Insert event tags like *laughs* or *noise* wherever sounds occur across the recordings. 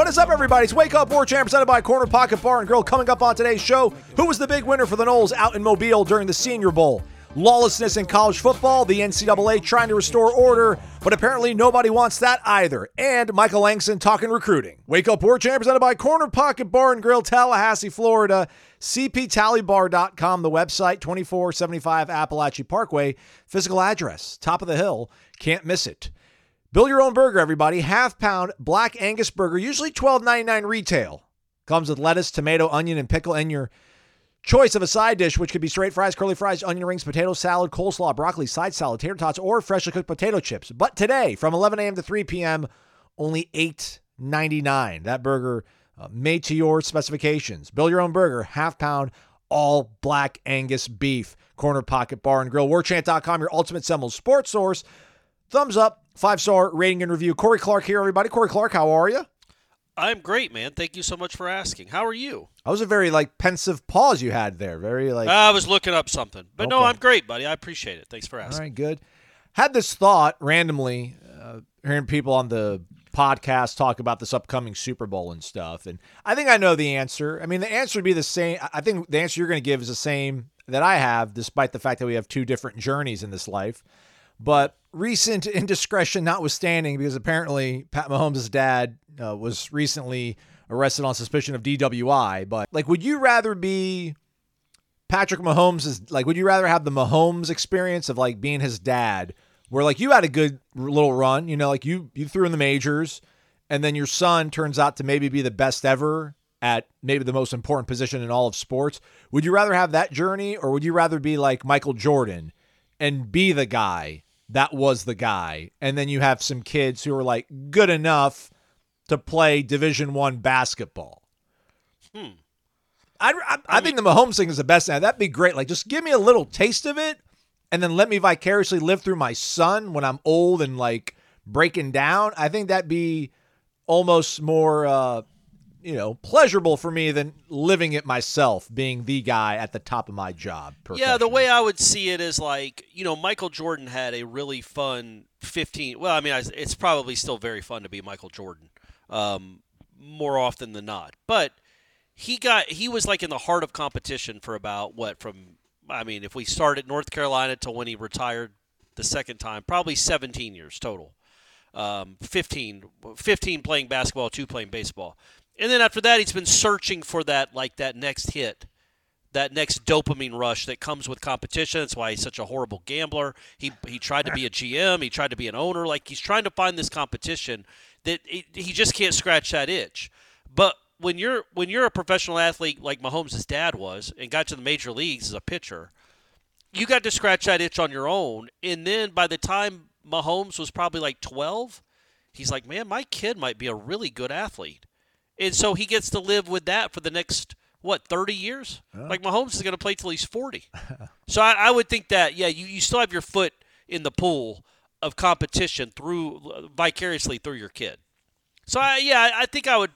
What is up, everybody? It's Wake Up War Chant presented by Corner Pocket Bar and Grill. Coming up on today's show, who was the big winner for the Noles out in Mobile during the Senior Bowl? Lawlessness in college football, the NCAA trying to restore order, but apparently nobody wants that either. And Michael Langston talking recruiting. Wake Up War Chant presented by Corner Pocket Bar and Grill, Tallahassee, Florida. CPTallybar.com, the website, 2475 Apalachee Parkway. Physical address, top of the hill. Can't miss it. Build your own burger, everybody. Half pound black Angus burger, usually $12.99 retail. Comes with lettuce, tomato, onion, and pickle, and your choice of a side dish, which could be straight fries, curly fries, onion rings, potato salad, coleslaw, broccoli, side salad, tater tots, or freshly cooked potato chips. But today, from 11 a.m. to 3 p.m., only $8.99. That burger uh, made to your specifications. Build your own burger, half pound, all black Angus beef. Corner Pocket Bar and Grill. Warchant.com, your ultimate Seminoles sports source. Thumbs up, five star rating and review. Corey Clark here, everybody. Corey Clark, how are you? I'm great, man. Thank you so much for asking. How are you? That was a very like pensive pause you had there. Very like. I was looking up something, but no, I'm great, buddy. I appreciate it. Thanks for all asking. right, good. Had this thought randomly, uh, hearing people on the podcast talk about this upcoming Super Bowl and stuff, and I think I know the answer. I mean, the answer would be the same. I- I think the answer you're going to give is the same that I have, despite the fact that we have two different journeys in this life. But recent *laughs* indiscretion notwithstanding, because apparently Pat Mahomes' dad uh, was recently arrested on suspicion of DWI. But like, would you rather be Patrick Mahomes? Is like, would you rather have the Mahomes experience of like being his dad, where like you had a good little run, you know, like you you threw in the majors, and then your son turns out to maybe be the best ever at maybe the most important position in all of sports. Would you rather have that journey, or would you rather be like Michael Jordan and be the guy that was the guy, and then you have some kids who are like good enough to play Division One basketball? I, I, I think the Mahomes thing is the best. Now that'd be great. Like, just give me a little taste of it, and then let me vicariously live through my son when I'm old and like breaking down. I think that'd be almost more, uh, you know, pleasurable for me than living it myself, being the guy at the top of my job. Yeah, the way I would see it is like, you know, Michael Jordan had a really fun 15. Well, I mean, it's probably still very fun to be Michael Jordan, um, more often than not. But he got he was like in the heart of competition for about what from I mean, if we start at North Carolina till when he retired the second time, probably 17 years total. Um, 15, 15 playing basketball, two playing baseball. And then after that, he's been searching for that like that next hit that next dopamine rush that comes with competition. That's why he's such a horrible gambler. He he tried to be a *laughs* GM. He tried to be an owner. Like he's trying to find this competition that it, he just can't scratch that itch. But when you're when you're a professional athlete like Mahomes' dad was and got to the major leagues as a pitcher, you got to scratch that itch on your own. And then by the time Mahomes was probably like 12, he's like, man, my kid might be a really good athlete. And so he gets to live with that for the next, what, 30 years? Like Mahomes is going to play till he's 40. *laughs* so I, I would think that, yeah, you, you still have your foot in the pool of competition through vicariously through your kid. So I, yeah, I- I think I would,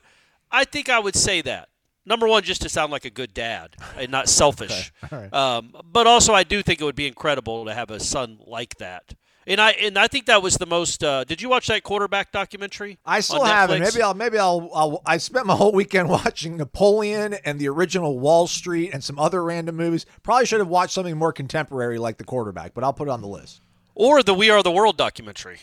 I think I would say that. Number one, just to sound like a good dad and not *laughs* selfish. um, but also, I do think it would be incredible to have a son like that. And I and I think that was the most. Uh, did you watch that quarterback documentary? I still haven't. Maybe I'll. Maybe I'll, I'll. I spent my *laughs* whole weekend watching Napoleon and the original Wall Street and some other random movies. Probably should have watched something more contemporary like The Quarterback, but I'll put it on the list. or the We Are the World documentary.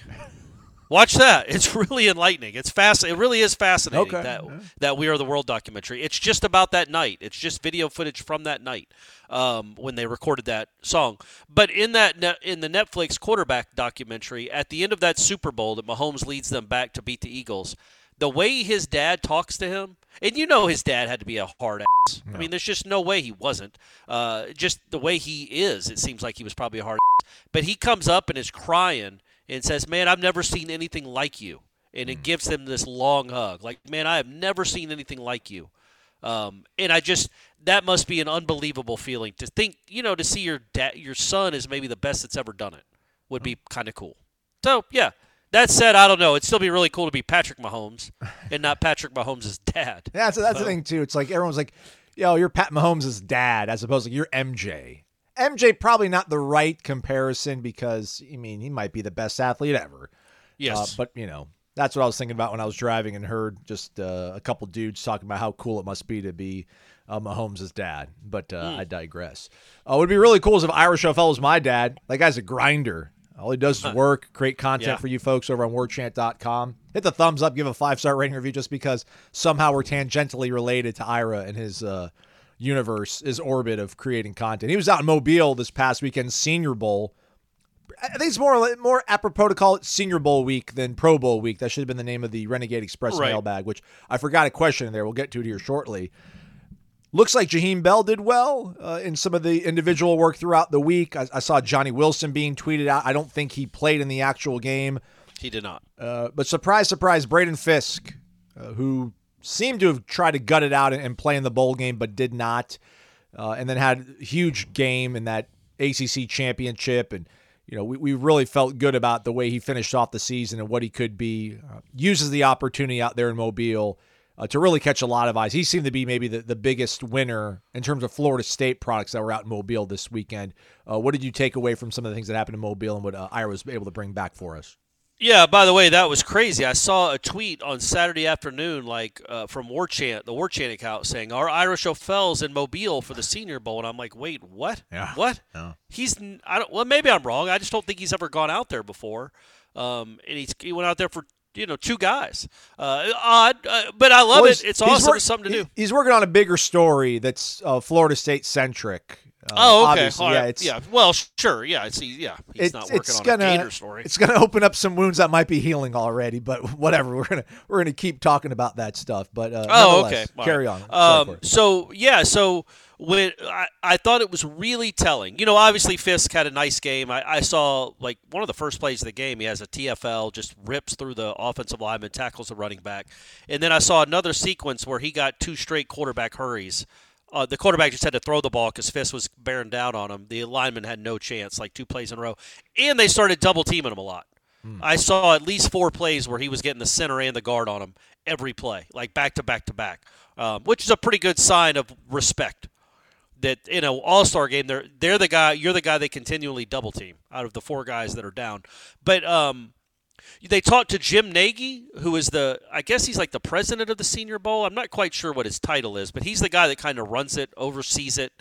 Watch that. *laughs* It's really enlightening. It's fast. It really is fascinating. Okay. That that We Are the World documentary. It's just about that night. It's just video footage from that night um, when they recorded that song. But in that in the Netflix quarterback documentary, at the end of that Super Bowl that Mahomes leads them back to beat the Eagles, the way his dad talks to him, and you know his dad had to be a hard ass. I mean, there's just no way he wasn't. Uh, just the way he is, it seems like he was probably a hard ass. But he comes up and is crying and says, "Man, I've never seen anything like you." And it gives them this long hug, like, "Man, I have never seen anything like you." Um, and I just that must be an unbelievable feeling to think, you know, to see your dad, your son is maybe the best that's ever done it would be kind of cool. So yeah. That said, I don't know. It'd still be really cool to be Patrick Mahomes and not *laughs* Patrick Mahomes' dad. Yeah, that's, that's the thing too. It's like everyone's like, "Yo, you're Pat Mahomes' dad," as opposed to like, you're MJ. MJ probably not the right comparison because I mean he might be the best athlete ever. Yes. Uh, but you know that's what I was thinking about when I was driving and heard just uh, a couple dudes talking about how cool it must be to be uh, Mahomes' dad. But uh, I digress. Uh, would be really cool is if Ira Schoffel was my dad. That guy's a grinder. All he does is work, create content Yeah. for you folks over on warchant.com. Hit the thumbs up, give a five star rating review just because somehow we're tangentially related to Ira and his uh, universe, his orbit of creating content. He was out in Mobile this past weekend, Senior Bowl. I think it's more more apropos to call it Senior Bowl week than Pro Bowl week. That should have been the name of the Renegade Express Right. mailbag, which I forgot a question in there. We'll get to it here shortly. Looks like Jaheim Bell did well uh, in some of the individual work throughout the week. I, I saw Johnny Wilson being tweeted out. I don't think he played in the actual game. he did not. Uh, but surprise, surprise, Braden Fiske, uh, who seemed to have tried to gut it out and, play in the bowl game, but did not, uh, and then had a huge game in that ACC championship. And, you know, we, we really felt good about the way he finished off the season and what he could be. Uh, uses the opportunity out there in Mobile uh, to really catch a lot of eyes. He seemed to be maybe the, the biggest winner in terms of Florida State products that were out in Mobile this weekend. Uh, what did you take away from some of the things that happened in Mobile and what uh, Ira was able to bring back for us? Yeah, by the way, that was crazy. I saw a tweet on Saturday afternoon, like uh, from War Chant, the War Chant account, saying our Ira Schoffel's in Mobile for the Senior Bowl, and I'm like, wait, what? Yeah. What? Yeah. He's I don't. Well, maybe I'm wrong. I just don't think he's ever gone out there before. Um, and he's he went out there for you know two guys. Uh, odd, uh, but I love Well, it. It's he's awesome. work- it's something to he- do. He's working on a bigger story that's uh, Florida State centric. Uh, Oh, okay. All Yeah, it's yeah. Well, sure. Yeah. It's yeah. He's it's, not working it's on gonna a Gator story. it's gonna open up some wounds that might be healing already, but *laughs* whatever. We're gonna we're gonna keep talking about that stuff. But uh, Oh, okay. All Carry right. on. Um, so yeah, so when I, I thought it was really telling. You know, obviously Fiske had a nice game. I, I saw like one of the first plays of the game. He has a TFL, just rips through the offensive lineman, tackles the running back, and then I saw another sequence where he got two straight quarterback hurries. Uh, the quarterback just had to throw the ball because Fiske was bearing down on him. The lineman had no chance, like two plays in a row, and they started double teaming him a lot. I saw at least four plays where he was getting the center and the guard on him every play, like back to back to back, um, which is a pretty good sign of respect. That in an All Star game, they're they're the guy, you're the guy they continually double team out of the four guys that are down. But um, they talked to Jim Nagy, who is the, I guess he's like the president of the Senior Bowl. I'm not quite sure what his title is, but he's the guy that kind of runs it, oversees it,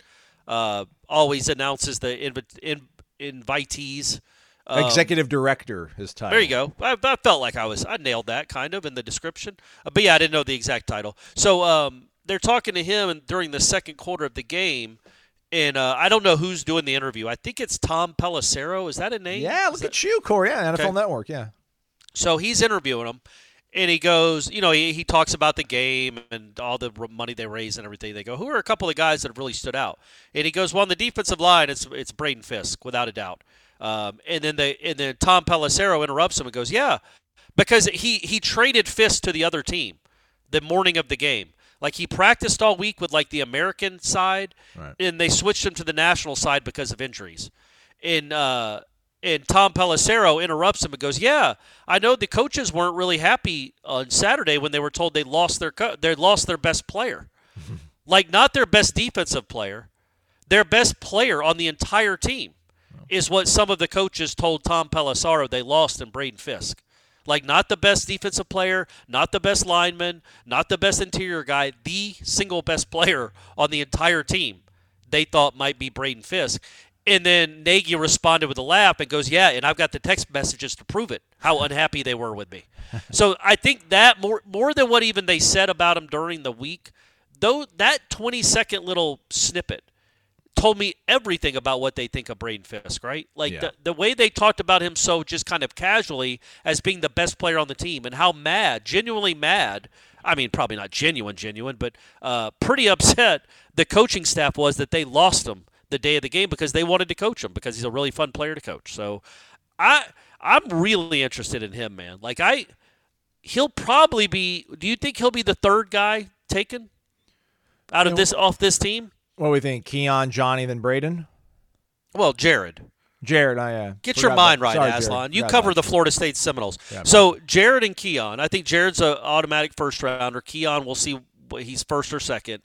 uh, always announces the invi- in, invitees. Um, Executive director, his title. there you go. I, I felt like I was I nailed that kind of in the description, uh, but yeah, I didn't know the exact title. So um, they're talking to him and during the second quarter of the game, and uh, I don't know who's doing the interview. I think it's Tom Pelissero. Is that a name? Yeah, look that- at you, Corey. Yeah, NFL Okay. Network. Yeah. So he's interviewing him, and he goes, you know, he, he talks about the game and all the money they raise and everything. They go, who are a couple of guys that have really stood out? And he goes, well, on the defensive line, it's it's Braden Fiske without a doubt. Um, and then they and then Tom Pelissero interrupts him and goes, yeah, because he he traded Fiske to the other team the morning of the game. Like he practiced all week with like the American side, Right. and they switched him to the national side because of injuries. And uh, and Tom Pelissero interrupts him and goes, "Yeah, I know the coaches weren't really happy on Saturday when they were told they lost their co- they lost their best player, *laughs* like not their best defensive player, their best player on the entire team." Is what some of the coaches told Tom Pelissero they lost in Braden Fiske. Like, not the best defensive player, not the best lineman, not the best interior guy, the single best player on the entire team they thought might be Braden Fiske. And then Nagy responded with a laugh and goes, Yeah, and I've got the text messages to prove it, how unhappy they were with me. *laughs* so I think that more more than what even they said about him during the week, though that 20 second little snippet told me everything about what they think of Braden Fiske, right? Like Yeah. the, the way they talked about him so just kind of casually as being the best player on the team and how mad, genuinely mad. I mean, probably not genuine, genuine, but uh, pretty *laughs* upset the coaching staff was that they lost him the day of the game because they wanted to coach him because he's a really fun player to coach. So I I'm really interested in him, man. Like I he'll probably be do you think he'll be the third guy taken? out of this off this team? What do we think? Keon, Johnny, then Braden? Well, Jared. Jared, I uh, Get your mind about- right, sorry, Aslan. Jared. You cover about the. Florida State Seminoles. Yeah, so Jared and Keon. I think Jared's an automatic first rounder. Keon, we'll see he's first or second.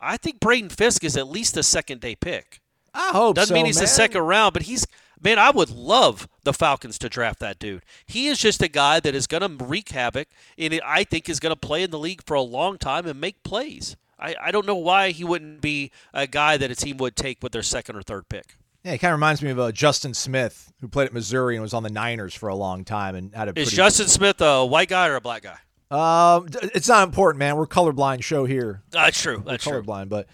I think Braden Fiske is at least a second day pick. I hope Doesn't so, mean he's man. the second round, but he's man. I would love the Falcons to draft that dude. He is just a guy that is going to wreak havoc, and I think is going to play in the league for a long time and make plays. I, I don't know why he wouldn't be a guy that a team would take with their second or third pick. Yeah, he kind of reminds me of uh, Justin Smith, who played at Missouri and was on the Niners for a long time and had a. Is Justin Smith a white guy or a black guy? Um, d- it's not important, man. We're colorblind show here. That's true. We're That's true. colorblind, but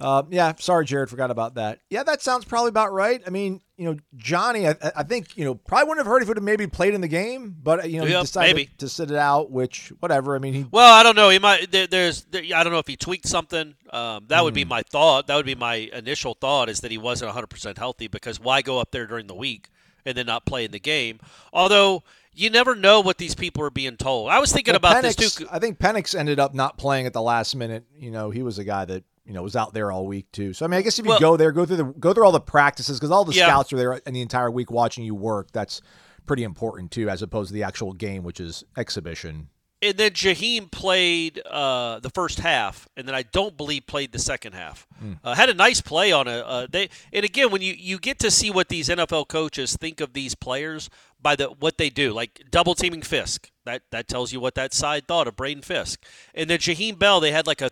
uh, yeah, sorry, Jared, forgot about that. Yeah, that sounds probably about right. I mean, you know, Johnny, I, I think you know probably wouldn't have heard if he would have maybe played in the game, but you know, he Yep, decided maybe. to sit it out, which whatever. I mean, he Well, I don't know. He might. There, there's. There, I don't know if he tweaked something. Um, that would be my thought. That would be my initial thought is that he wasn't 100 percent healthy because why go up there during the week and then not play in the game? Although you never know what these people are being told. I was thinking Well, about Penix, this too. I think Penix ended up not playing at the last minute. You know, he was a guy that you know was out there all week too. So I mean, I guess if you Well- go there, go through the go through all the practices because all the Yeah. scouts are there in the entire week watching you work. That's pretty important too, as opposed to the actual game, which is exhibition. And then Jaheim played uh, the first half, and then I don't believe played the second half. Uh, had a nice play on a. Uh, they and again, when you, you get to see what these NFL coaches think of these players by the what they do, like double teaming Fiske, that that tells you what that side thought of Braden Fiske. And then Jaheim Bell, they had like a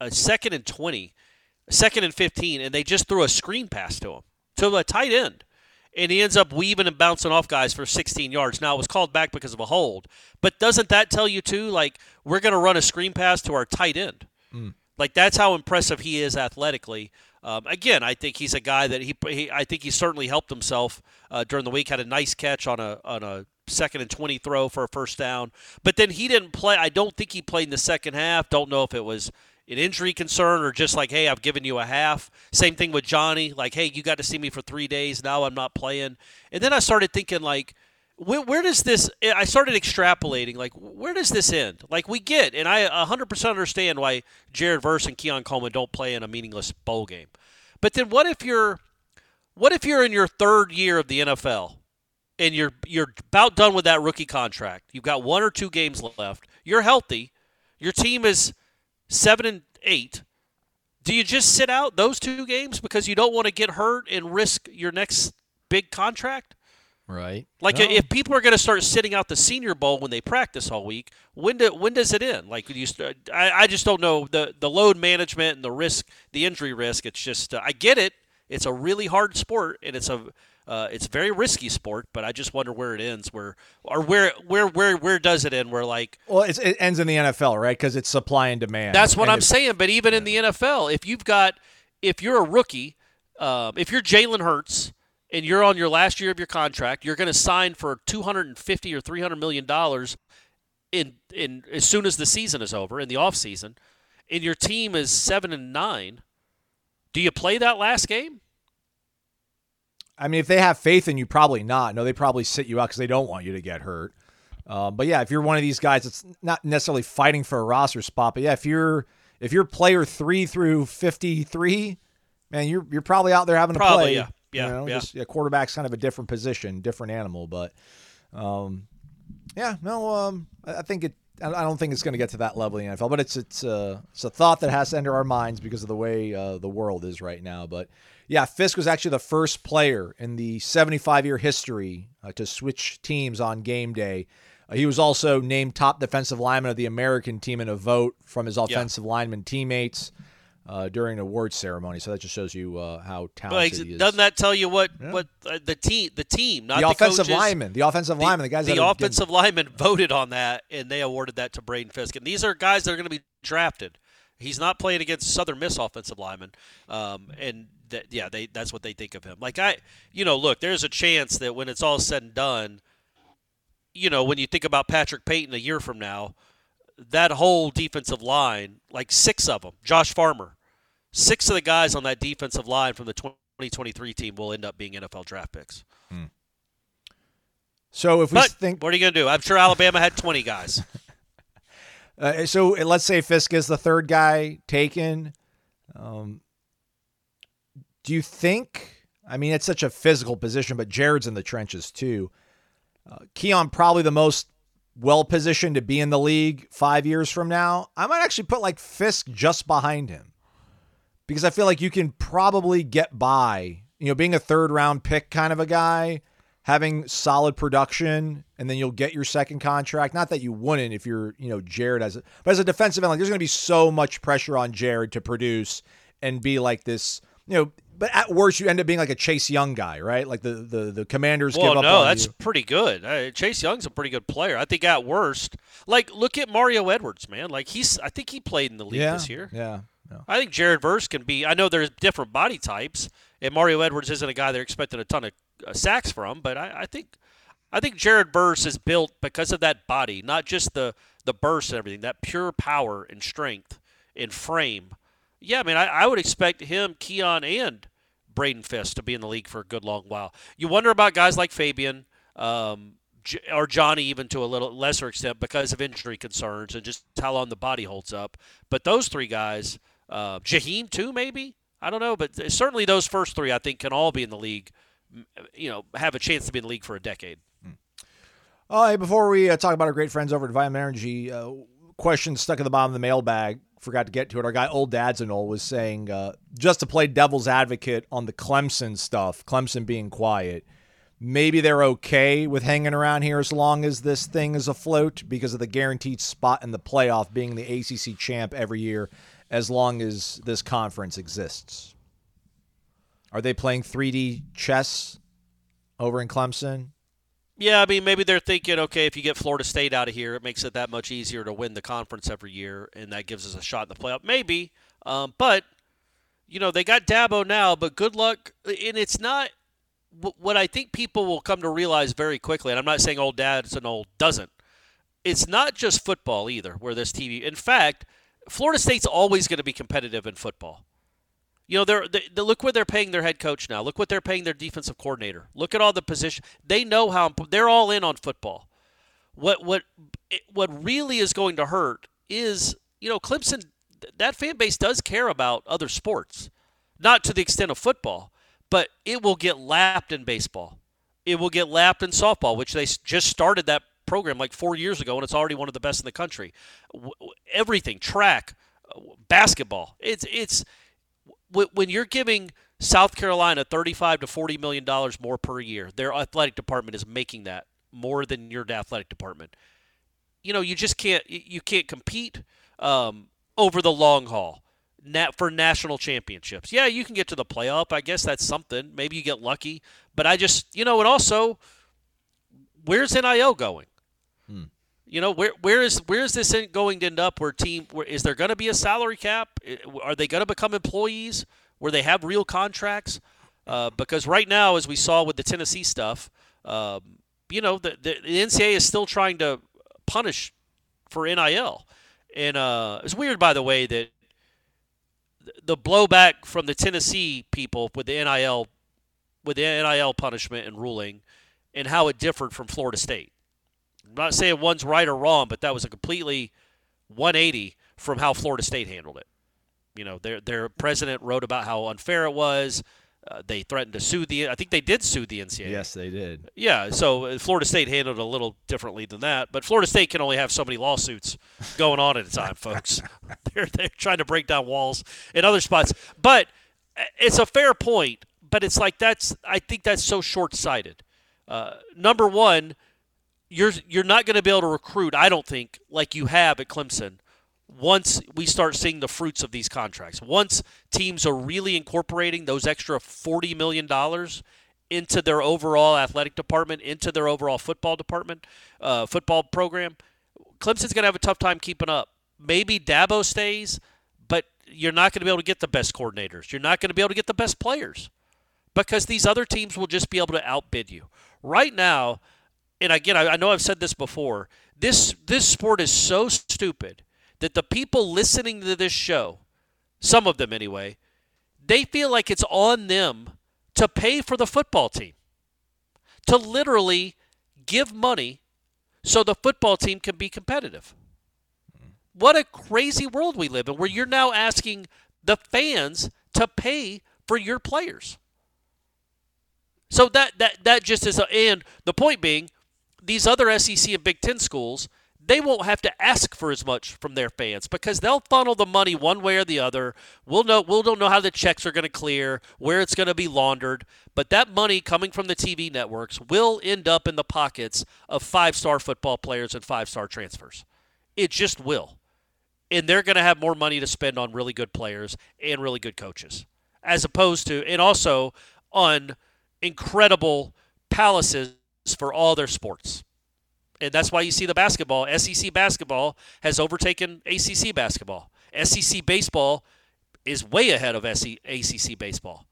a second and twenty, second and fifteen, and they just threw a screen pass to him to a tight end and he ends up weaving and bouncing off guys for 16 yards. Now it was called back because of a hold, but doesn't that tell you too? Like we're going to run a screen pass to our tight end. Like that's how impressive he is athletically. Um, again, I think he's a guy that he, he I think he certainly helped himself uh, during the week. Had a nice catch on a on a second and 20 throw for a first down, but then he didn't play. I don't think he played in the second half. Don't know if it was an injury concern or just like, hey, I've given you a half. Same thing with Johnny. Like, hey, you got to see me for three days. Now I'm not playing. And then I started thinking, like, where, where does this? I started extrapolating, like, where does this end? Like, we get, and I 100% understand why Jared Verse and Keon Coleman don't play in a meaningless bowl game. But then what if you're, what if you're in your third year of the NFL? And you're you're about done with that rookie contract. You've got one or two games left. You're healthy. Your team is seven and eight. Do you just sit out those two games because you don't want to get hurt and risk your next big contract? Right. Like No. if people are going to start sitting out the Senior Bowl when they practice all week, when do, when does it end? Like you, I, I just don't know the the load management and the risk, the injury risk. It's just uh, I get it. It's a really hard sport and it's a uh, it's a very risky sport, but I just wonder where it ends. Where or where where where where does it end? Where like Well, it's, it ends in the NFL, right? Because it's supply and demand. that's what And I'm saying. But even in the NFL, if you've got, if you're a rookie, um, if you're Jalen Hurts and you're on your last year of your contract, you're going to sign for 250 or 300 million dollars in in as soon as the season is over in the off season, and your team is seven and nine. Do you play that last game? I mean, if they have faith in you, probably not. No, they probably sit you out because they don't want you to get hurt. Um, but yeah, if you're one of these guys that's not necessarily fighting for a roster spot, but yeah, if you're if you're player three through fifty three, man, you're you're probably out there having to play. yeah. Yeah, you know, yeah. Just, yeah, quarterback's kind of a different position, different animal, but um, yeah, no, um, I think it. I don't think it's going to get to that level in the NFL, but it's it's uh, it's a thought that has to enter our minds because of the way uh, the world is right now. But yeah, Fiske was actually the first player in the 75 year history uh, to switch teams on game day. Uh, he was also named top defensive lineman of the American team in a vote from his offensive lineman teammates uh, during an award ceremony. So that just shows you uh, how Like, talented he is. doesn't that tell you what what uh, the team the team not the the, offensive coaches, lineman, the offensive the, lineman, the guys the that are getting- offensive lineman voted on that, and they awarded that to Braden Fiske. And these are guys that are going to be drafted. He's not playing against Southern Miss offensive linemen, um, and that, yeah, they that's what they think of him. Like I, you know, look, there's a chance that when it's all said and done, you know, when you think about Patrick Payton a year from now, that whole defensive line, like six of them, Josh Farmer, six of the guys on that defensive line from the 2023 team will end up being NFL draft picks. So if we But think what are you going to do? I'm sure Alabama had 20 guys. *laughs* Uh, so let's say Fiske is the third guy taken. Um, do you think? I mean, it's such a physical position, but Jared's in the trenches too. Uh, Keon probably the most well positioned to be in the league five years from now. I might actually put like Fiske just behind him because I feel like you can probably get by. You know, being a third round pick kind of a guy, having solid production, and then you'll get your second contract. Not that you wouldn't if you're, you know, Jared as a, but as a defensive end, like there's going to be so much pressure on Jared to produce and be like this, you know. But at worst, you end up being like a Chase Young guy, right? Like the the the Commanders Well, give up no, that's you. pretty good. Uh, Chase Young's a pretty good player. I think at worst, like look at Mario Edwards, man. Like he's, I think he played in the league yeah, this year. Yeah, yeah. I think Jared Verse can be. I know there's different body types, and Mario Edwards isn't a guy they're expecting a ton of uh, sacks from. But I, I think, I think Jared Verse is built because of that body, not just the the burst and everything, that pure power and strength and frame. Yeah, I mean, I, I would expect him, Keon, and Braden Fiske to be in the league for a good long while. You wonder about guys like Fabien. Um, or Johnny, even to a little lesser extent, because of injury concerns and just how long the body holds up. But those three guys, uh, Jaheim too, maybe I don't know, but certainly those first three, I think, can all be in the league. You know, have a chance to be in the league for a decade. Oh, hey, before we uh, talk about our great friends over at Vitamin Energy, uh, question stuck at the bottom of the mailbag. Forgot to get to it. Our guy Old Dad's and all was saying uh, just to play devil's advocate on the Clemson stuff. Clemson being quiet. Maybe they're okay with hanging around here as long as this thing is afloat because of the guaranteed spot in the playoff being the ACC champ every year, as long as this conference exists. Are they playing 3D chess over in Clemson? Yeah, I mean, maybe they're thinking, okay, if you get Florida State out of here, it makes it that much easier to win the conference every year, and that gives us a shot in the playoff. Maybe, um, but you know, they got Dabo now, but good luck. And it's not what I think people will come to realize very quickly. And I'm not saying old dad's an old doesn't. It's not just football either, where this TV. In fact, Florida State's always going to be competitive in football. You know, they're, they, they- look what they're paying their head coach now. Look what they're paying their defensive coordinator. Look at all the position. They know how they're all in on football. What what what really is going to hurt is you know Clemson. That fan base does care about other sports, not to the extent of football, but it will get lapped in baseball. It will get lapped in softball, which they just started that program like four years ago, and it's already one of the best in the country. Everything, track, basketball. It's it's when you're giving South Carolina 35 to 40 million dollars more per year, their athletic department is making that more than your athletic department. You know, you just can't you can't compete um, over the long haul for national championships. Yeah, you can get to the playoff. I guess that's something. Maybe you get lucky, but I just you know, and also, where's NIL going? You know where where is where is this going to end up? Where team where, is there going to be a salary cap? Are they going to become employees where they have real contracts? Uh, because right now, as we saw with the Tennessee stuff, um, you know the, the, the NCAA is still trying to punish for NIL, and uh, it's weird, by the way, that the blowback from the Tennessee people with the NIL with the NIL punishment and ruling, and how it differed from Florida State. I'm not saying one's right or wrong, but that was a completely 180 from how Florida State handled it. You know, their their president wrote about how unfair it was. Uh, they threatened to sue the. I think they did sue the NCAA. Yes, they did. Yeah. So uh, Florida State handled it a little differently than that, but Florida State can only have so many lawsuits going on at a time, folks. *laughs* *laughs* they're they're trying to break down walls in other spots, but uh, it's a fair point. But it's like that's. I think that's so short sighted. Uh, number one, you're you're not going to be able to recruit. I don't think like you have at Clemson. Once we start seeing the fruits of these contracts, once teams are really incorporating those extra forty million dollars into their overall athletic department, into their overall football department, uh, football program, Clemson's going to have a tough time keeping up. Maybe Dabo stays, but you're not going to be able to get the best coordinators. You're not going to be able to get the best players because these other teams will just be able to outbid you. Right now, and again, I, I know I've said this before. This this sport is so stupid that the people listening to this show, some of them anyway, they feel like it's on them to pay for the football team, to literally give money so the football team can be competitive. What a crazy world we live in, where you're now asking the fans to pay for your players. So that that that just is a, and the point being, these other SEC and Big Ten schools they won't have to ask for as much from their fans because they'll funnel the money one way or the other. We'll know we'll don't know how the checks are going to clear, where it's going to be laundered, but that money coming from the TV networks will end up in the pockets of five-star football players and five-star transfers. It just will. And they're going to have more money to spend on really good players and really good coaches as opposed to and also on incredible palaces for all their sports and that's why you see the basketball. SEC basketball has overtaken ACC basketball. SEC baseball is way ahead of SEC, ACC baseball.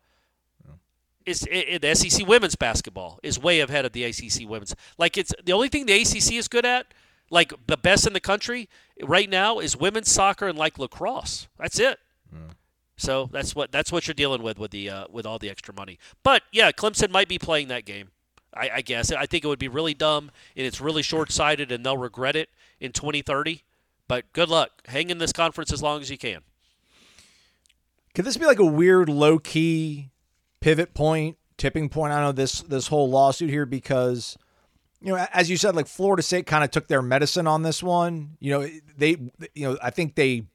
It's, it, the SEC women's basketball is way ahead of the ACC women's. Like it's the only thing the ACC is good at, like the best in the country right now, is women's soccer and like lacrosse. That's it. So that's what that's what you're dealing with with the uh, with all the extra money. But yeah, Clemson might be playing that game. I, I guess. I think it would be really dumb and it's really short sighted and they'll regret it in 2030. But good luck. Hang in this conference as long as you can. Could this be like a weird low key pivot point, tipping point? I know this this whole lawsuit here because you know, as you said, like Florida State kind of took their medicine on this one. You know, they, you know, I think they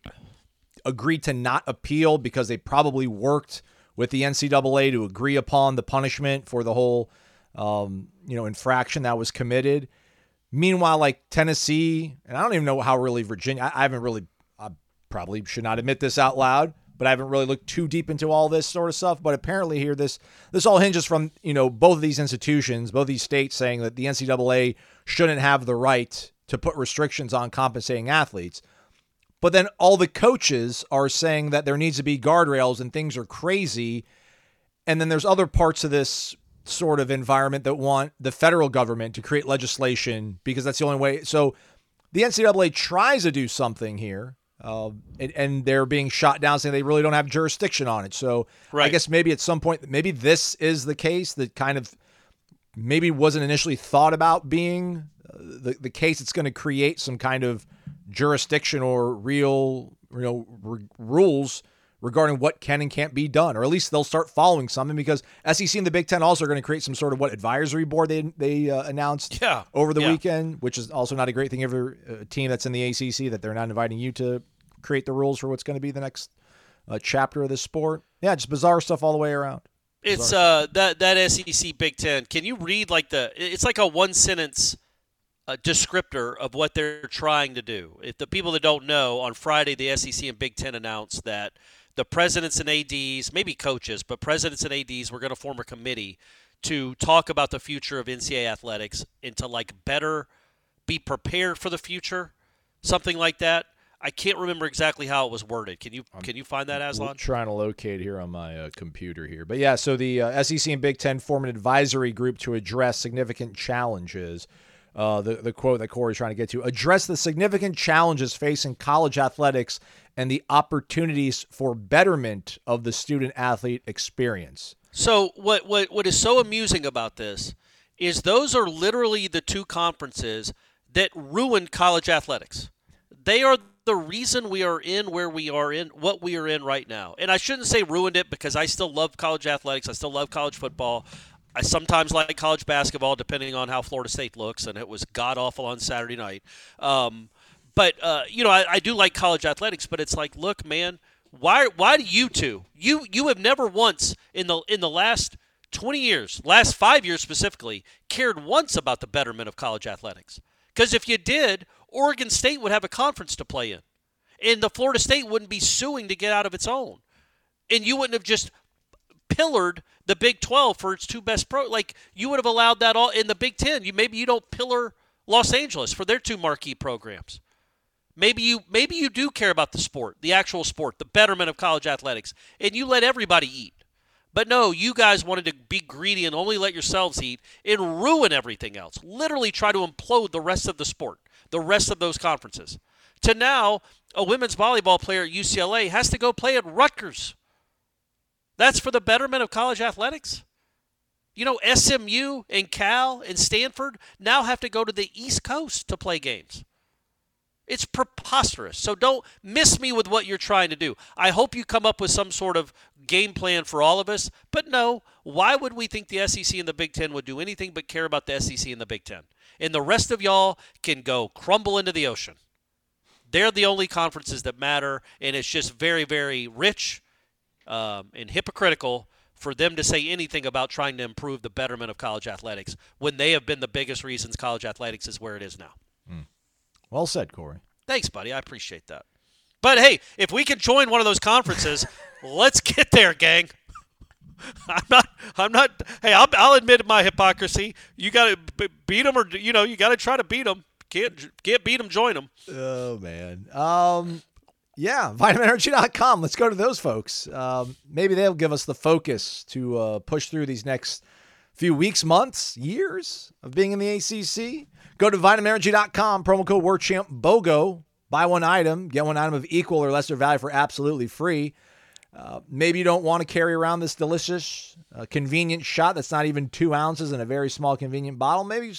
agreed to not appeal because they probably worked with the NCAA to agree upon the punishment for the whole um, you know, infraction that was committed. Meanwhile, like Tennessee, and I don't even know how really Virginia, I, I haven't really, I probably should not admit this out loud, but I haven't really looked too deep into all this sort of stuff. But apparently, here this this all hinges from you know both of these institutions, both these states saying that the NCAA shouldn't have the right to put restrictions on compensating athletes. But then all the coaches are saying that there needs to be guardrails and things are crazy. And then there's other parts of this sort of environment that want the federal government to create legislation because that's the only way. So the NCAA tries to do something here, uh, and, and, they're being shot down saying they really don't have jurisdiction on it. So right. I guess maybe at some point, maybe this is the case that kind of maybe wasn't initially thought about being uh, the, the case that's going to create some kind of jurisdiction or real you know r- rules regarding what can and can't be done, or at least they'll start following something because SEC and the Big Ten also are going to create some sort of what advisory board they they uh, announced yeah. over the yeah. weekend, which is also not a great thing for a team that's in the ACC that they're not inviting you to create the rules for what's going to be the next uh, chapter of this sport. Yeah, just bizarre stuff all the way around. It's uh that that SEC Big Ten. Can you read like the? It's like a one sentence. A descriptor of what they're trying to do. If the people that don't know, on Friday the SEC and Big Ten announced that the presidents and ads, maybe coaches, but presidents and ads, were going to form a committee to talk about the future of NCAA athletics and to like better be prepared for the future, something like that. I can't remember exactly how it was worded. Can you can you find that, Aslan? I'm trying to locate here on my uh, computer here, but yeah. So the uh, SEC and Big Ten form an advisory group to address significant challenges. Uh, the the quote that Corey's trying to get to address the significant challenges facing college athletics and the opportunities for betterment of the student athlete experience. So what what what is so amusing about this is those are literally the two conferences that ruined college athletics. They are the reason we are in where we are in what we are in right now. And I shouldn't say ruined it because I still love college athletics. I still love college football. I sometimes like college basketball, depending on how Florida State looks, and it was god awful on Saturday night. Um, but uh, you know, I, I do like college athletics, but it's like, look, man, why why do you two you you have never once in the in the last 20 years, last five years specifically, cared once about the betterment of college athletics? Because if you did, Oregon State would have a conference to play in, and the Florida State wouldn't be suing to get out of its own, and you wouldn't have just pillared the Big 12 for its two best pro. Like you would have allowed that all in the Big 10. You maybe you don't pillar Los Angeles for their two marquee programs. Maybe you maybe you do care about the sport, the actual sport, the betterment of college athletics, and you let everybody eat. But no, you guys wanted to be greedy and only let yourselves eat and ruin everything else. Literally try to implode the rest of the sport, the rest of those conferences. To now, a women's volleyball player at UCLA has to go play at Rutgers. That's for the betterment of college athletics. You know, SMU and Cal and Stanford now have to go to the East Coast to play games. It's preposterous. So don't miss me with what you're trying to do. I hope you come up with some sort of game plan for all of us. But no, why would we think the SEC and the Big Ten would do anything but care about the SEC and the Big Ten? And the rest of y'all can go crumble into the ocean. They're the only conferences that matter, and it's just very, very rich um, and hypocritical for them to say anything about trying to improve the betterment of college athletics when they have been the biggest reasons college athletics is where it is now. Well said, Corey. Thanks, buddy. I appreciate that. But hey, if we can join one of those conferences, *laughs* let's get there, gang. I'm not. I'm not. Hey, I'll, I'll admit my hypocrisy. You got to beat them, or you know, you got to try to beat them. Can't can't beat them. Join them. Oh man. Um yeah, vitaminenergy.com. Let's go to those folks. Um, maybe they'll give us the focus to uh, push through these next few weeks, months, years of being in the ACC. Go to vitaminenergy.com, promo code WarChant BOGO. Buy one item, get one item of equal or lesser value for absolutely free. Uh, maybe you don't want to carry around this delicious, uh, convenient shot that's not even two ounces in a very small, convenient bottle. Maybe you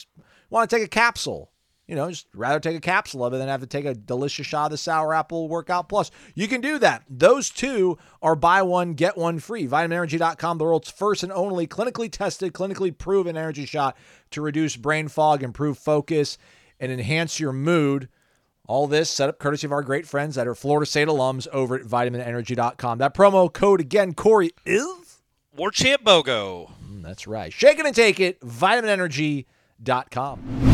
want to take a capsule. You know, just rather take a capsule of it than have to take a delicious shot of the Sour Apple Workout Plus. You can do that. Those two are buy one, get one free. VitaminEnergy.com, the world's first and only clinically tested, clinically proven energy shot to reduce brain fog, improve focus, and enhance your mood. All this set up courtesy of our great friends that are Florida State alums over at vitaminenergy.com. That promo code again, Corey, is? War Chant Bogo. Mm, That's right. Shake it and take it, vitaminenergy.com.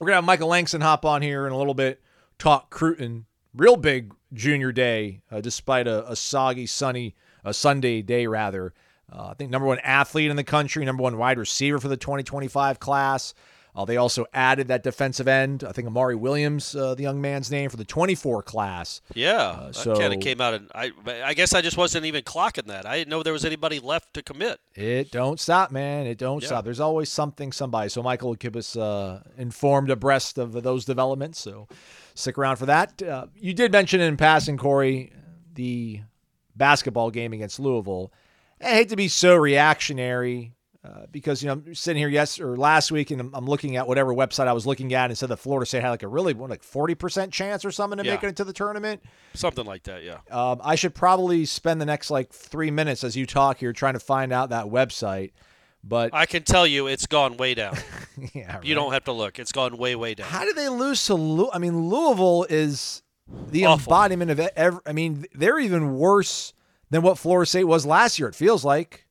We're going to have Michael Langston hop on here in a little bit, talk Cruton. Real big junior day, uh, despite a, a soggy, sunny, a Sunday day, rather. Uh, I think number one athlete in the country, number one wide receiver for the 2025 class. Uh, they also added that defensive end. I think Amari Williams, uh, the young man's name for the 24 class. Yeah, that so- kind of came out, and I, I guess I just wasn't even clocking that. I didn't know there was anybody left to commit. It don't stop, man. It don't Yeah. stop. There's always something, somebody. So Michael will keep us uh, informed abreast of those developments. So stick around for that. Uh, you did mention in passing, Corey, the basketball game against Louisville. I hate to be so reactionary uh, because you know I'm sitting here yes or last week and I'm, I'm looking at whatever website I was looking at and said that Florida State had like a really what, like 40 percent chance or something to Yeah. make it into the tournament. Something like that, yeah. Um, I should probably spend the next like three minutes as you talk here trying to find out that website. But I can tell you it's gone way down. *laughs* yeah, You don't have to look. It's gone way, way down. How did they lose to? Lou- I mean, Louisville is the Awful. embodiment of every. I mean, they're even worse than what Florida State was last year. It feels like.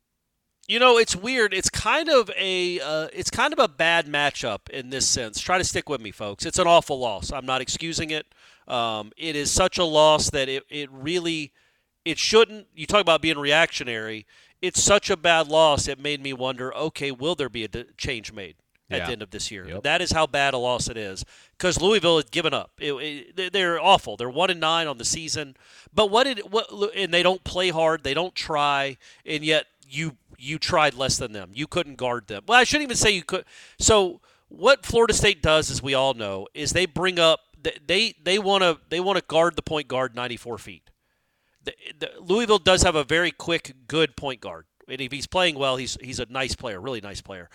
You know, it's weird. It's kind of a uh, it's kind of a bad matchup in this sense. Try to stick with me, folks. It's an awful loss. I'm not excusing it. Um, it is such a loss that it, it really it shouldn't. You talk about being reactionary. It's such a bad loss. It made me wonder. Okay, will there be a d- change made at Yeah. the end of this year? Yep. That is how bad a loss it is. Because Louisville had given up. It, it, they- they're awful. They're one and nine on the season. But what did what? And they don't play hard. They don't try. And yet you you tried less than them. You couldn't guard them. Well, I shouldn't even say you could. So what Florida State does, as we all know, is they bring up they they want to they want to guard the point guard 94 feet. The, the, Louisville does have a very quick, good point guard, and if he's playing well, he's he's a nice player, really nice player.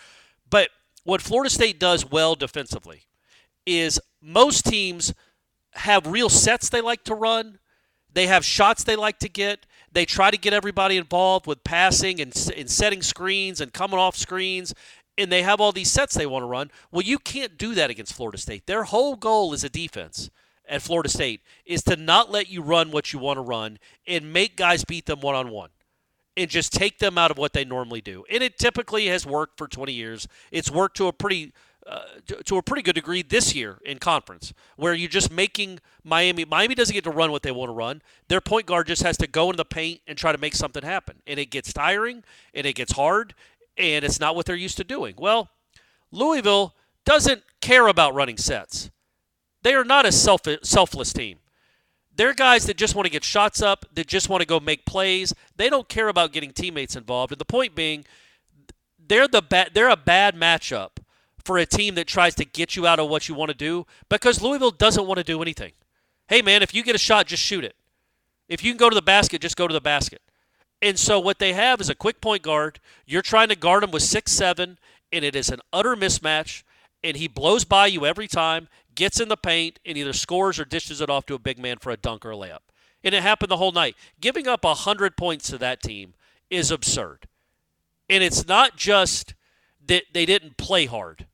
But what Florida State does well defensively is most teams have real sets they like to run. They have shots they like to get. They try to get everybody involved with passing and, and setting screens and coming off screens. And they have all these sets they want to run. Well, you can't do that against Florida State. Their whole goal as a defense at Florida State is to not let you run what you want to run and make guys beat them one on one and just take them out of what they normally do. And it typically has worked for 20 years. It's worked to a pretty uh, to, to a pretty good degree this year in conference, where you're just making Miami. Miami doesn't get to run what they want to run. Their point guard just has to go in the paint and try to make something happen, and it gets tiring and it gets hard, and it's not what they're used to doing. Well, Louisville doesn't care about running sets. They are not a self selfless team. They're guys that just want to get shots up, that just want to go make plays. They don't care about getting teammates involved. And the point being, they're the ba- they're a bad matchup for a team that tries to get you out of what you want to do because Louisville doesn't want to do anything. Hey man, if you get a shot, just shoot it. If you can go to the basket, just go to the basket. And so what they have is a quick point guard. You're trying to guard him with six seven, and it is an utter mismatch. And he blows by you every time, gets in the paint, and either scores or dishes it off to a big man for a dunk or a layup. And it happened the whole night. Giving up hundred points to that team is absurd. And it's not just that they didn't play hard,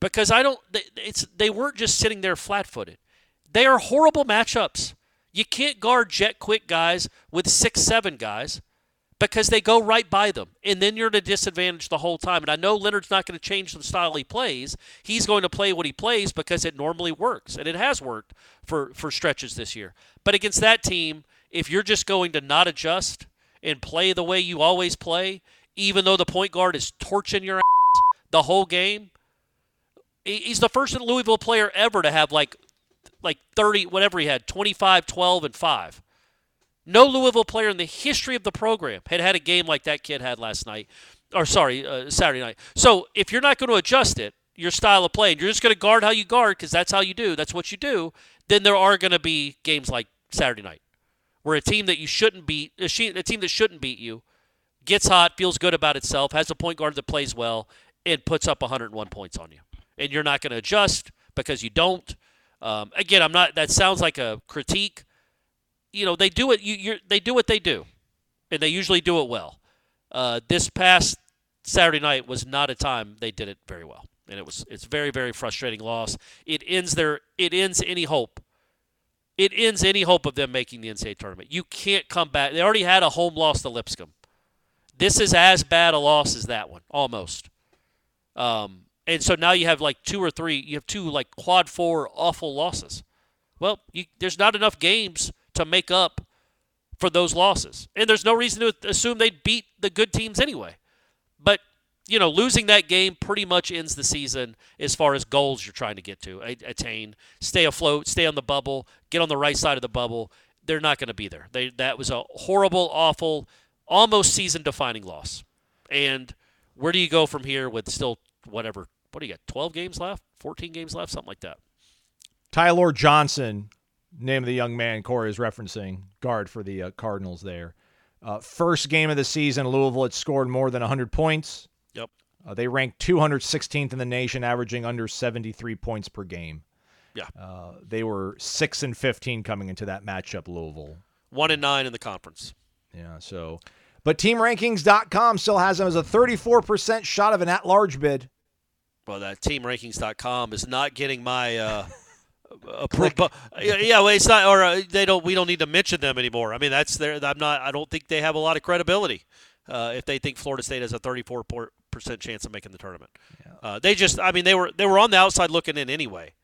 because I don't. It's they weren't just sitting there flat-footed. They are horrible matchups. You can't guard jet quick guys with six seven guys because they go right by them, and then you're at a disadvantage the whole time. And I know Leonard's not going to change the style he plays. He's going to play what he plays because it normally works, and it has worked for for stretches this year. But against that team, if you're just going to not adjust and play the way you always play, even though the point guard is torching your ass the whole game, he's the first Louisville player ever to have like like 30 whatever he had 25 12 and 5 no Louisville player in the history of the program had had a game like that kid had last night, or sorry, uh, Saturday night. So if you're not going to adjust it, your style of play, and you're just going to guard how you guard because that's how you do, that's what you do, then there are going to be games like Saturday night where a team that you shouldn't beat, a, a team that shouldn't beat you, gets hot, feels good about itself, has a point guard that plays well, and puts up 101 points on you. And you're not going to adjust because you don't. Um, again, I'm not. That sounds like a critique you know they do it. You, they do what they do, and they usually do it well. Uh, this past Saturday night was not a time they did it very well, and it was it's very very frustrating loss. It ends their it ends any hope. It ends any hope of them making the NCAA tournament. You can't come back. They already had a home loss to Lipscomb. This is as bad a loss as that one, almost. Um, and so now you have like two or three. You have two like quad four awful losses. Well, you, there's not enough games to make up for those losses. And there's no reason to assume they'd beat the good teams anyway. But, you know, losing that game pretty much ends the season as far as goals you're trying to get to, attain, stay afloat, stay on the bubble, get on the right side of the bubble. They're not going to be there. They, that was a horrible, awful, almost season defining loss. And where do you go from here with still whatever? What do you got? 12 games left? 14 games left? Something like that. Tyler Johnson name of the young man Corey is referencing, guard for the uh, Cardinals there. Uh, first game of the season, Louisville had scored more than 100 points. Yep. Uh, they ranked 216th in the nation, averaging under 73 points per game. Yeah. Uh, they were 6 and 15 coming into that matchup, Louisville. 1 and 9 in the conference. Yeah, so. But TeamRankings.com still has them as a 34% shot of an at large bid. Well, that TeamRankings.com is not getting my. Uh, *laughs* uh, but, yeah, well, it's not, or uh, they don't. We don't need to mention them anymore. I mean, that's their. I'm not. I don't think they have a lot of credibility uh, if they think Florida State has a 34 percent chance of making the tournament. Yeah. Uh, they just. I mean, they were they were on the outside looking in anyway.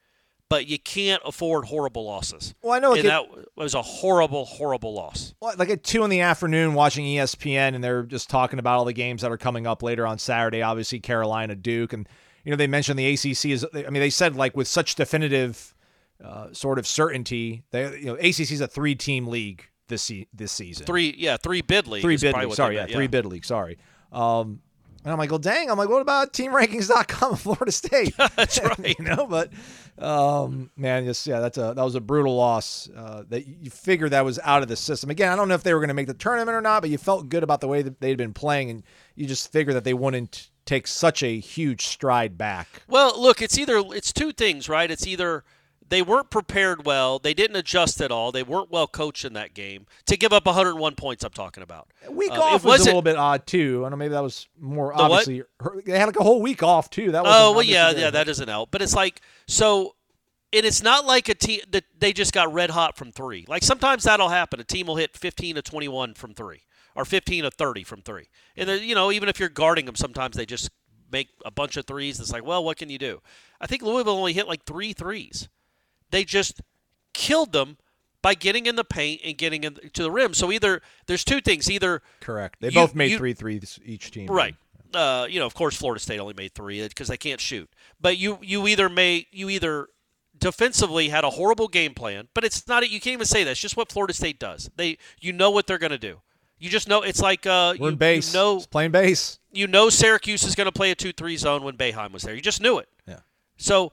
But you can't afford horrible losses. Well, I know and that was a horrible, horrible loss. Well, like at two in the afternoon, watching ESPN, and they're just talking about all the games that are coming up later on Saturday. Obviously, Carolina, Duke, and you know they mentioned the ACC is. I mean, they said like with such definitive uh, sort of certainty. They, you know, ACC is a three-team league this se- this season. Three, yeah, three bid league. Three bid league. Sorry, yeah, yeah, three bid league. Sorry. Um, and I'm like, well, dang. I'm like, what about TeamRankings.com, Florida State? *laughs* that's *laughs* right. you know, but um, man, just yeah, that's a that was a brutal loss. Uh, that you figure that was out of the system. Again, I don't know if they were going to make the tournament or not, but you felt good about the way that they'd been playing, and you just figure that they wouldn't take such a huge stride back. Well, look, it's either it's two things, right? It's either they weren't prepared well. They didn't adjust at all. They weren't well coached in that game to give up 101 points. I'm talking about. Week uh, off was a little bit odd too. I don't know. Maybe that was more the obviously. What? They had like a whole week off too. That was. Oh well, yeah, yeah, that doesn't help. But it's like so. And it's not like a team that they just got red hot from three. Like sometimes that'll happen. A team will hit 15 to 21 from three, or 15 to 30 from three. And then you know, even if you're guarding them, sometimes they just make a bunch of threes. It's like, well, what can you do? I think Louisville only hit like three threes. They just killed them by getting in the paint and getting into the rim. So either there's two things. Either correct. They you, both made you, three threes each team. Right. Uh, you know, of course, Florida State only made three because they can't shoot. But you you either may you either defensively had a horrible game plan, but it's not. You can't even say that. It's just what Florida State does. They, you know what they're going to do. You just know it's like uh, We're you, in base. you know It's playing base. you know Syracuse is going to play a two-three zone when Boeheim was there. You just knew it. Yeah. So uh,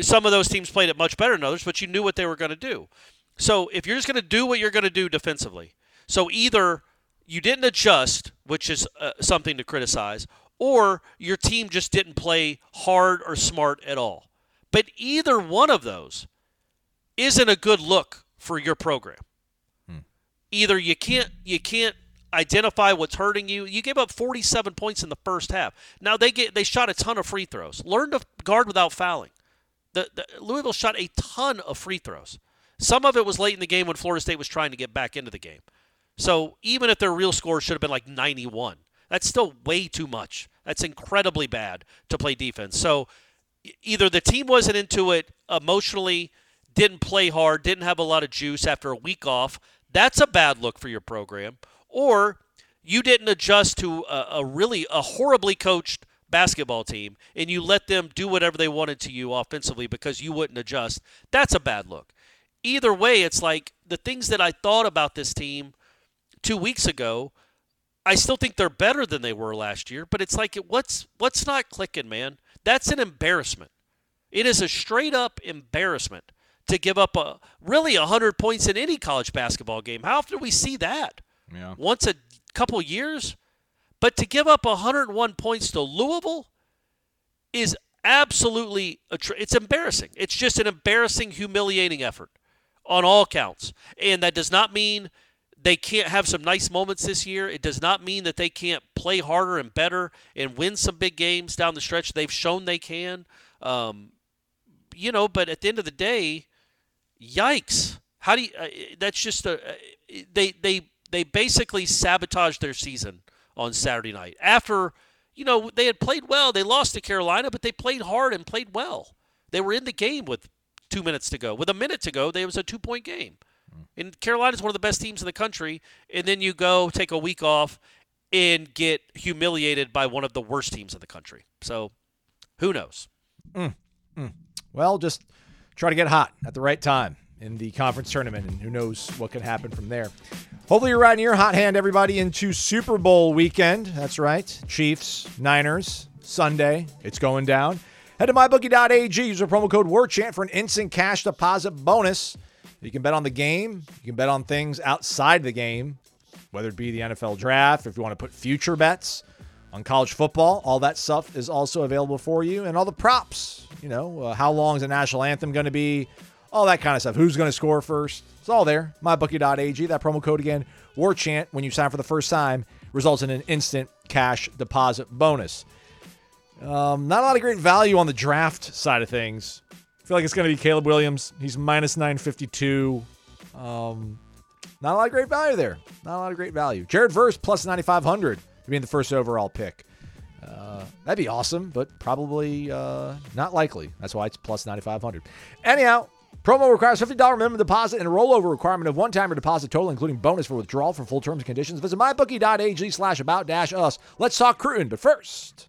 some of those teams played it much better than others, but you knew what they were going to do. So if you're just going to do what you're going to do defensively, so either you didn't adjust, which is uh, something to criticize, or your team just didn't play hard or smart at all. But either one of those isn't a good look for your program. Either you can't you can't identify what's hurting you. You gave up 47 points in the first half. Now they get they shot a ton of free throws. Learn to guard without fouling. The, the Louisville shot a ton of free throws. Some of it was late in the game when Florida State was trying to get back into the game. So even if their real score should have been like 91, that's still way too much. That's incredibly bad to play defense. So either the team wasn't into it emotionally, didn't play hard, didn't have a lot of juice after a week off. That's a bad look for your program. Or you didn't adjust to a, a really a horribly coached basketball team and you let them do whatever they wanted to you offensively because you wouldn't adjust. That's a bad look. Either way, it's like the things that I thought about this team two weeks ago, I still think they're better than they were last year. But it's like what's what's not clicking, man? That's an embarrassment. It is a straight up embarrassment to give up a really 100 points in any college basketball game. How often do we see that? Yeah. Once a couple years? But to give up 101 points to Louisville is absolutely it's embarrassing. It's just an embarrassing, humiliating effort on all counts. And that does not mean they can't have some nice moments this year. It does not mean that they can't play harder and better and win some big games down the stretch. They've shown they can. Um, you know, but at the end of the day, yikes! How do you? Uh, that's just a. Uh, they they they basically sabotaged their season on Saturday night after you know they had played well. They lost to Carolina, but they played hard and played well. They were in the game with two minutes to go. With a minute to go, they was a two point game. Hmm. And Carolina's one of the best teams in the country. And then you go take a week off and get humiliated by one of the worst teams in the country. So who knows? Hmm. Hmm. Well, just try to get hot at the right time in the conference tournament, and who knows what can happen from there. Hopefully, you're riding your hot hand, everybody, into Super Bowl weekend. That's right. Chiefs, Niners, Sunday. It's going down. Head to mybookie.ag. Use our promo code WARCHANT for an instant cash deposit bonus. You can bet on the game. You can bet on things outside the game, whether it be the NFL draft, if you want to put future bets on college football. All that stuff is also available for you, and all the props. You know, uh, how long is the national anthem going to be? All that kind of stuff. Who's going to score first? It's all there. MyBookie.ag. That promo code again, WarChant, when you sign for the first time, results in an instant cash deposit bonus. Um, not a lot of great value on the draft side of things. I feel like it's going to be Caleb Williams. He's minus 952. Um, not a lot of great value there. Not a lot of great value. Jared Verse plus 9,500 being the first overall pick. Uh, that'd be awesome, but probably uh, not likely. That's why it's plus 9,500. Anyhow, promo requires $50 minimum deposit and a rollover requirement of one-timer deposit total, including bonus for withdrawal for full terms and conditions. Visit mybookie.ag slash about dash us. Let's talk Cruton, but first...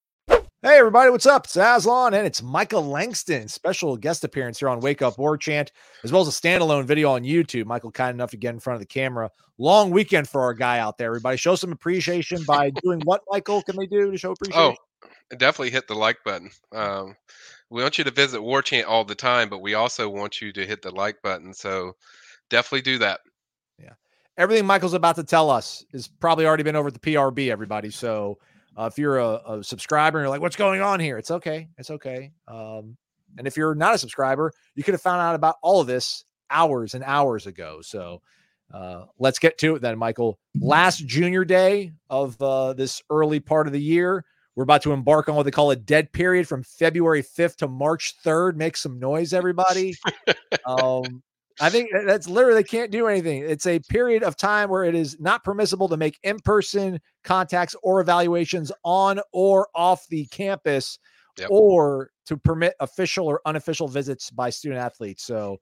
Hey everybody, what's up? It's Aslan and it's Michael Langston, special guest appearance here on Wake Up War Chant, as well as a standalone video on YouTube. Michael kind enough to get in front of the camera. Long weekend for our guy out there. Everybody, show some appreciation by doing what? Michael, can they do to show appreciation? Oh, definitely hit the like button. Um, we want you to visit War Chant all the time, but we also want you to hit the like button. So definitely do that. Yeah. Everything Michael's about to tell us has probably already been over at the PRB. Everybody, so uh, if you're a, a, subscriber and you're like, what's going on here? It's okay. It's okay. Um, and if you're not a subscriber, you could have found out about all of this hours and hours ago. So uh, let's get to it then, Michael. Last junior day of uh, this early part of the year. We're about to embark on what they call a dead period from February 5th to March 3rd. Make some noise, everybody. *laughs* um, I think that's literally they can't do anything. It's a period of time where it is not permissible to make in-person contacts or evaluations on or off the campus Yep. or to permit official or unofficial visits by student athletes. So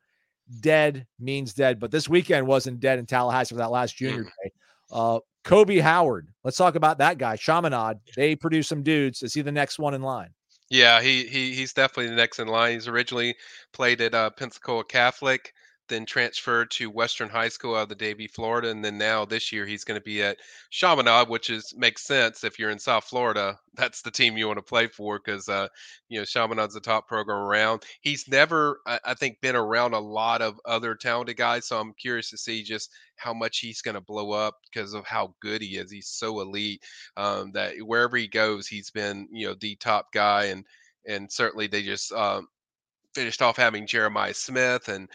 dead means dead, but this weekend wasn't dead in Tallahassee for that last junior day. Uh, Kobe Howard, let's talk about that guy. Chaminade, they produce some dudes. Is he the next one in line? Yeah, he, he he's definitely the next in line. He's originally played at uh, Pensacola Catholic, then transferred to Western High School out of the Davie, Florida, and then now this year he's going to be at Chaminade, which is makes sense if you're in South Florida. *laughs* That's the team you want to play for because uh, you know Chaminade's the top program around. He's never, I, I think, been around a lot of other talented guys, so I'm curious to see just how much he's going to blow up because of how good he is. He's so elite um, that wherever he goes, he's been you know the top guy, and and certainly they just um, finished off having Jeremiah Smith and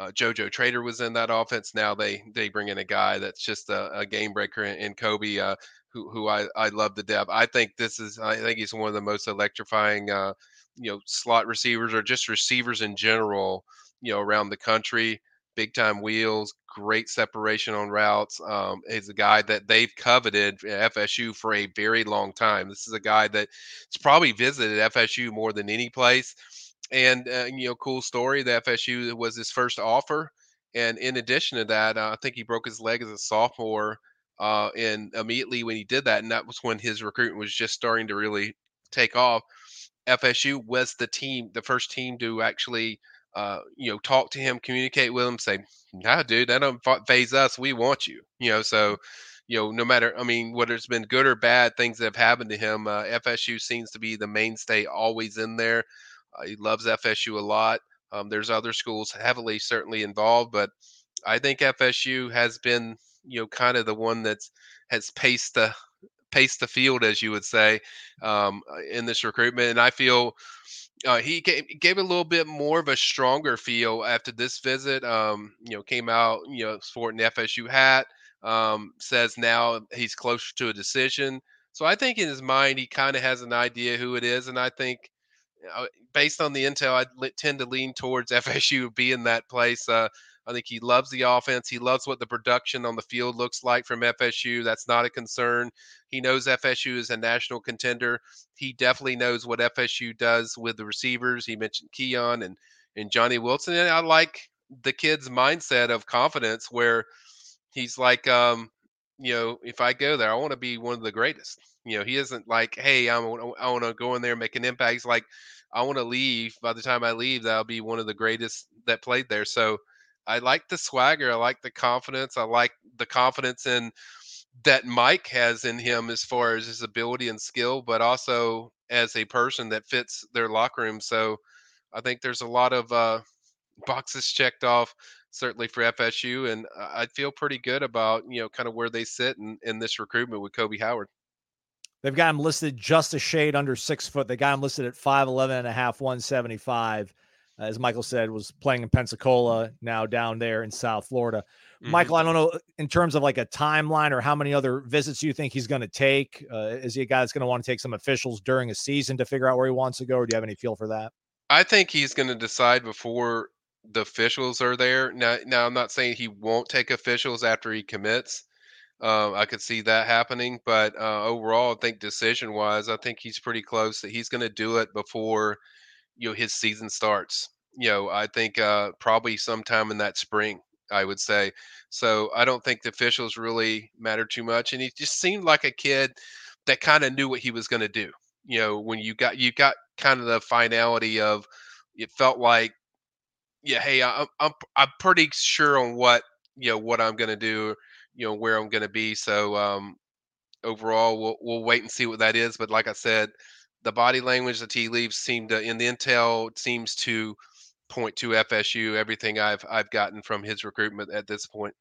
uh, JoJo Trader was in that offense. Now they they bring in a guy that's just a, a game breaker in, in Kobe, uh, who who I I love the depth. I think this is I think he's one of the most electrifying uh, you know slot receivers or just receivers in general you know around the country. Big time wheels, great separation on routes. Um, he's a guy that they've coveted FSU for a very long time. This is a guy that that's probably visited FSU more than any place and uh, you know, cool story. The FSU was his first offer, and in addition to that, uh, I think he broke his leg as a sophomore. Uh, and immediately when he did that, and that was when his recruitment was just starting to really take off. FSU was the team, the first team to actually, uh, you know, talk to him, communicate with him, say, "Nah, dude, that don't phase us. We want you." You know, so you know, no matter, I mean, whether it's been good or bad, things that have happened to him, uh, FSU seems to be the mainstay, always in there. Uh, he loves FSU a lot. Um, there's other schools heavily certainly involved, but I think FSU has been, you know, kind of the one that's has paced the paced the field, as you would say, um, in this recruitment. And I feel uh, he gave, gave a little bit more of a stronger feel after this visit. Um, you know, came out, you know, sporting the FSU hat. Um, says now he's closer to a decision. So I think in his mind he kind of has an idea who it is, and I think uh, based on the intel, I tend to lean towards *laughs* FSU being that place. Uh, I think he loves the offense. He loves what the production on the field looks like from FSU. That's not a concern. He knows FSU is a national contender. He definitely knows what FSU does with the receivers. He mentioned Keon and and Johnny Wilson, and I like the kid's mindset of confidence where he's like, um, you know, if I go there, I want to be one of the greatest. You know, he isn't like, hey, I'm, I want to go in there and make an impact. He's like, I want to leave. By the time I leave, that'll be one of the greatest that played there. So I like the swagger. I like the confidence. I like the confidence in that Mike has in him as far as his ability and skill, but also as a person that fits their locker room. So I think there's a lot of uh, boxes checked off certainly for FSU, and I feel pretty good about you know kind of where they sit in, in this recruitment with Kobe Howard. They've got him listed just a shade under six foot. They got him listed at 5'11 and a half, 175. As Michael said, was playing in Pensacola, now down there in South Florida. Mm-hmm. Michael, I don't know in terms of like a timeline or how many other visits you think he's going to take. Uh, is he a guy that's going to want to take some officials during a season to figure out where he wants to go, or do you have any feel for that? I think he's going to decide before the officials are there. Now, now I'm not saying he won't take officials after he commits. Uh, I could see that happening, but uh, overall, I think decision wise, I think he's pretty close that he's going to do it before you know his season starts. You know, I think uh, probably sometime in that spring, I would say. So I don't think the officials really matter too much, and he just seemed like a kid that kind of knew what he was going to do. You know, when you got you got kind of the finality of it felt like, yeah, hey, I'm I'm I'm pretty sure on what you know what I'm to do you know where I'm to be. So um, overall, we'll we'll wait and see what that is. But like I said, the body language, the tea leaves seem to in the intel seems to point to FSU. Everything I've I've gotten from his recruitment at this point.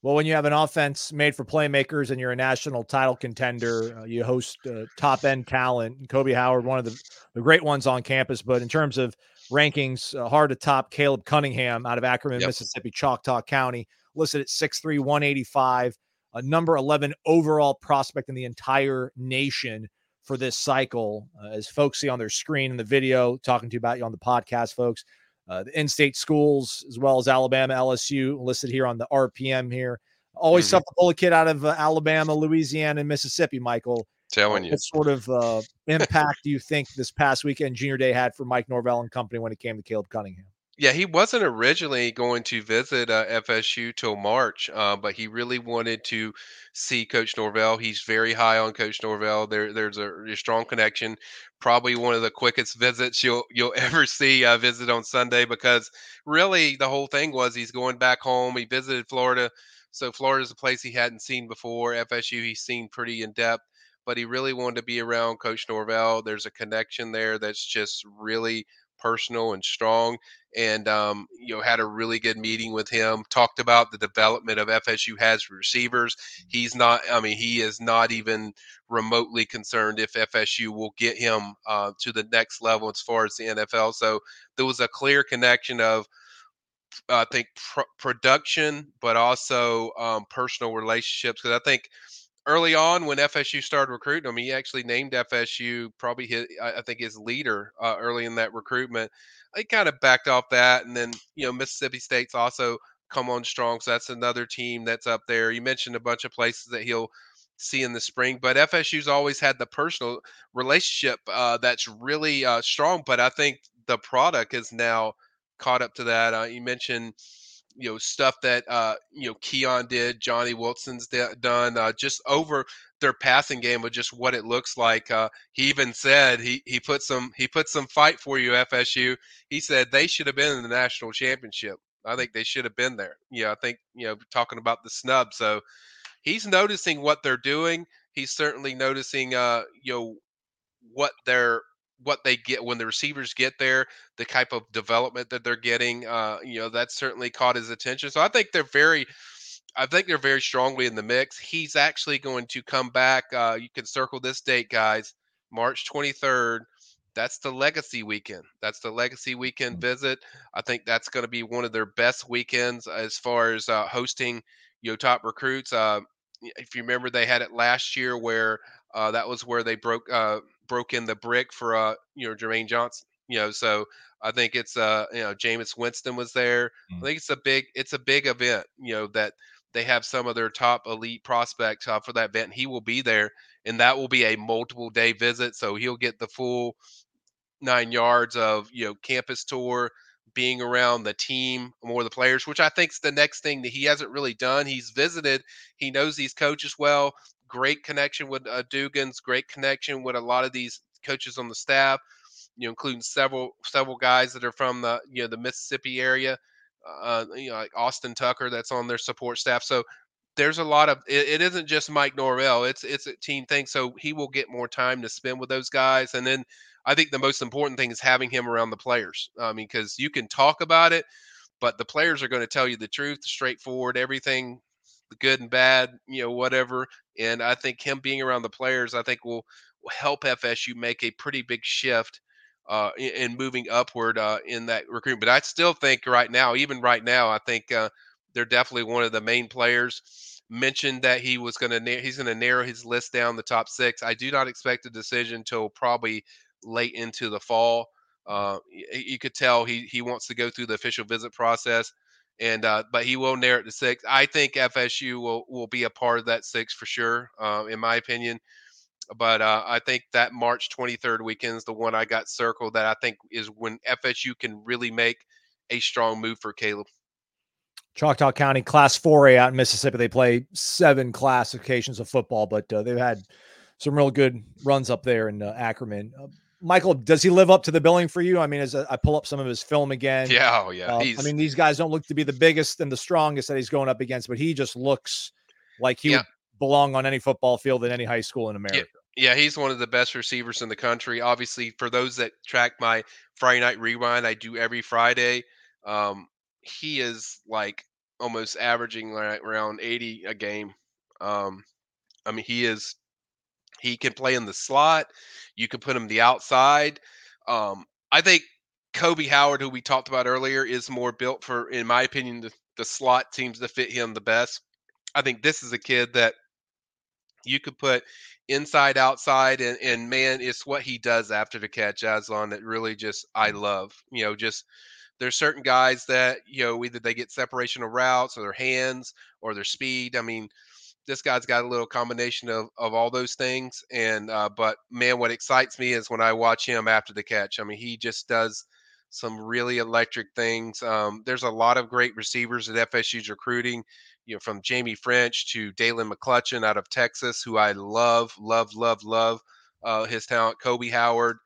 Well, when you have an offense made for playmakers and you're a national title contender, uh, you host uh, top end talent. Kobe Howard, one of the, the great ones on campus, but in terms of rankings, uh, hard to top Caleb Cunningham out of Ackerman, yep. Mississippi, Choctaw County listed at 6'3, 185, a number 11 overall prospect in the entire nation. for this cycle. Uh, as folks see on their screen in the video, talking to you about you on the podcast, folks. Uh, the in-state schools as well as Alabama, LSU listed here on the RPM here. Always Mhm. tough to pull a kid out of uh, Alabama, Louisiana, and Mississippi. Michael, Telling you. what sort of uh, impact do you think this past weekend Junior Day had for Mike Norvell and company when it came to Caleb Cunningham? Yeah, he wasn't originally going to visit uh, FSU till March, uh, but he really wanted to see Coach Norvell. He's very high on Coach Norvell. There, there's a, a strong connection. Probably one of the quickest *laughs* visits you'll you'll ever see uh, visit on Sunday because really the whole thing was he's going back home. He visited Florida, so Florida's a place he hadn't seen before. FSU he's seen pretty in depth, but he really wanted to be around Coach Norvell. There's a connection there that's just really personal and strong and um, you know had a really good meeting with him talked about the development of fsu has receivers he's not i mean he is not even remotely concerned if fsu will get him uh, to the next level as far as the nfl so there was a clear connection of i think pr- production but also um, personal relationships because i think early on when FSU started recruiting him, he actually named FSU probably his, I think his leader uh, early in that recruitment. He kind of backed off that, and then you know Mississippi State's also come on strong, so that's another team that's up there. You mentioned a bunch of places that he'll see in the spring, but FSU's always had the personal relationship uh, that's really uh, strong. But I think the product is now caught up to that. Uh, you mentioned you know stuff that uh you know Keon did, Johnny Wilson's d- done, uh, just over their passing game of just what it looks like. Uh, he even said he he put some he put some fight for you FSU. He said they should have been in the national championship. I think they should have been there. Yeah, I think you know talking about the snub. So he's noticing what they're doing. He's certainly noticing uh you know what they're what they get when the receivers get there, the type of development that they're getting, uh, you know, that certainly caught his attention. So I think they're very, I think they're very strongly in the mix. He's actually going to come back. Uh, you can circle this date, guys, March 23rd. That's the legacy weekend. That's the legacy weekend visit. I think that's going to be one of their best weekends as far as uh, hosting, you know, top recruits. Uh, if you remember, they had it last year where uh, that was where they broke uh, broke in the brick for uh, you know Jermaine Johnson. You know, so I think it's uh you know Jameis Winston was there. I think it's a big it's a big event. You know that they have some of their top elite prospects uh, for that event. He will be there, and that will be a multiple day visit. So he'll get the full nine yards of you know campus tour, being around the team, more the players, which I think is the next thing that he hasn't really done. He's visited, he knows these coaches well. Great connection with uh, Dugans, great connection with a lot of these coaches on the staff. You know, including several several guys that are from the you know the Mississippi area. Uh, you know, like Austin Tucker, that's on their support staff. So there's a lot of it, it isn't just Mike Norvell. It's it's a team thing. So he will get more time to spend with those guys. And then I think the most important thing is having him around the players. I mean, because you can talk about it, but the players are going to tell you the truth, straightforward, everything, the good and bad, you know, whatever. And I think him being around the players, I think will, help FSU make a pretty big shift uh, in, in moving upward uh, in that recruitment. But I still think right now, even right now, I think uh, they're definitely one of the main players. Mentioned that he was going to he's going to narrow his list down the top six. I do not expect a decision until probably late into the fall. Uh, you could tell he he wants to go through the official visit process, and uh, but he will narrow it to six. I think FSU will will be a part of that six for sure, uh, in my opinion. But uh, I think that March 23rd weekend is the one I got circled that I think is when FSU can really make a strong move for Caleb. Choctaw County Class 4A out in Mississippi. They play seven classifications of football, but uh, they've had some real good runs up there in uh, Ackerman. Uh, Michael, does he live up to the billing for you? I mean, as I pull up some of his film again, yeah, oh yeah. Uh, I mean, these guys don't look to be the biggest and the strongest that he's going up against, but he just looks like he yeah. would belong on any football field in any high school in America. Yeah. yeah, he's one of the best receivers in the country. Obviously, for those that track my Friday night rewind, I do every Friday. Um, he is like almost averaging like around 80 a game. Um, I mean, he is he can play in the slot. You can put him the outside. Um, I think Kobe Howard, who we talked about earlier, is more built for, in my opinion, the, the slot seems to fit him the best. I think this is a kid that you could put inside, outside, and, and man, it's what he does after the catch, Aslan, that really just I love. You know, just there's certain guys that you know either they get separation of routes or their hands or their speed. I mean, this guy's got a little combination of of all those things. And uh, but man, what excites me is when I watch him after the catch. I mean, he just does some really electric things. Um, there's a lot of great receivers that FSU's recruiting you know, from Jaime Ffrench to Dalen McClutchin out of Texas, who I love, love, love, love uh, his talent. Kobe Howard,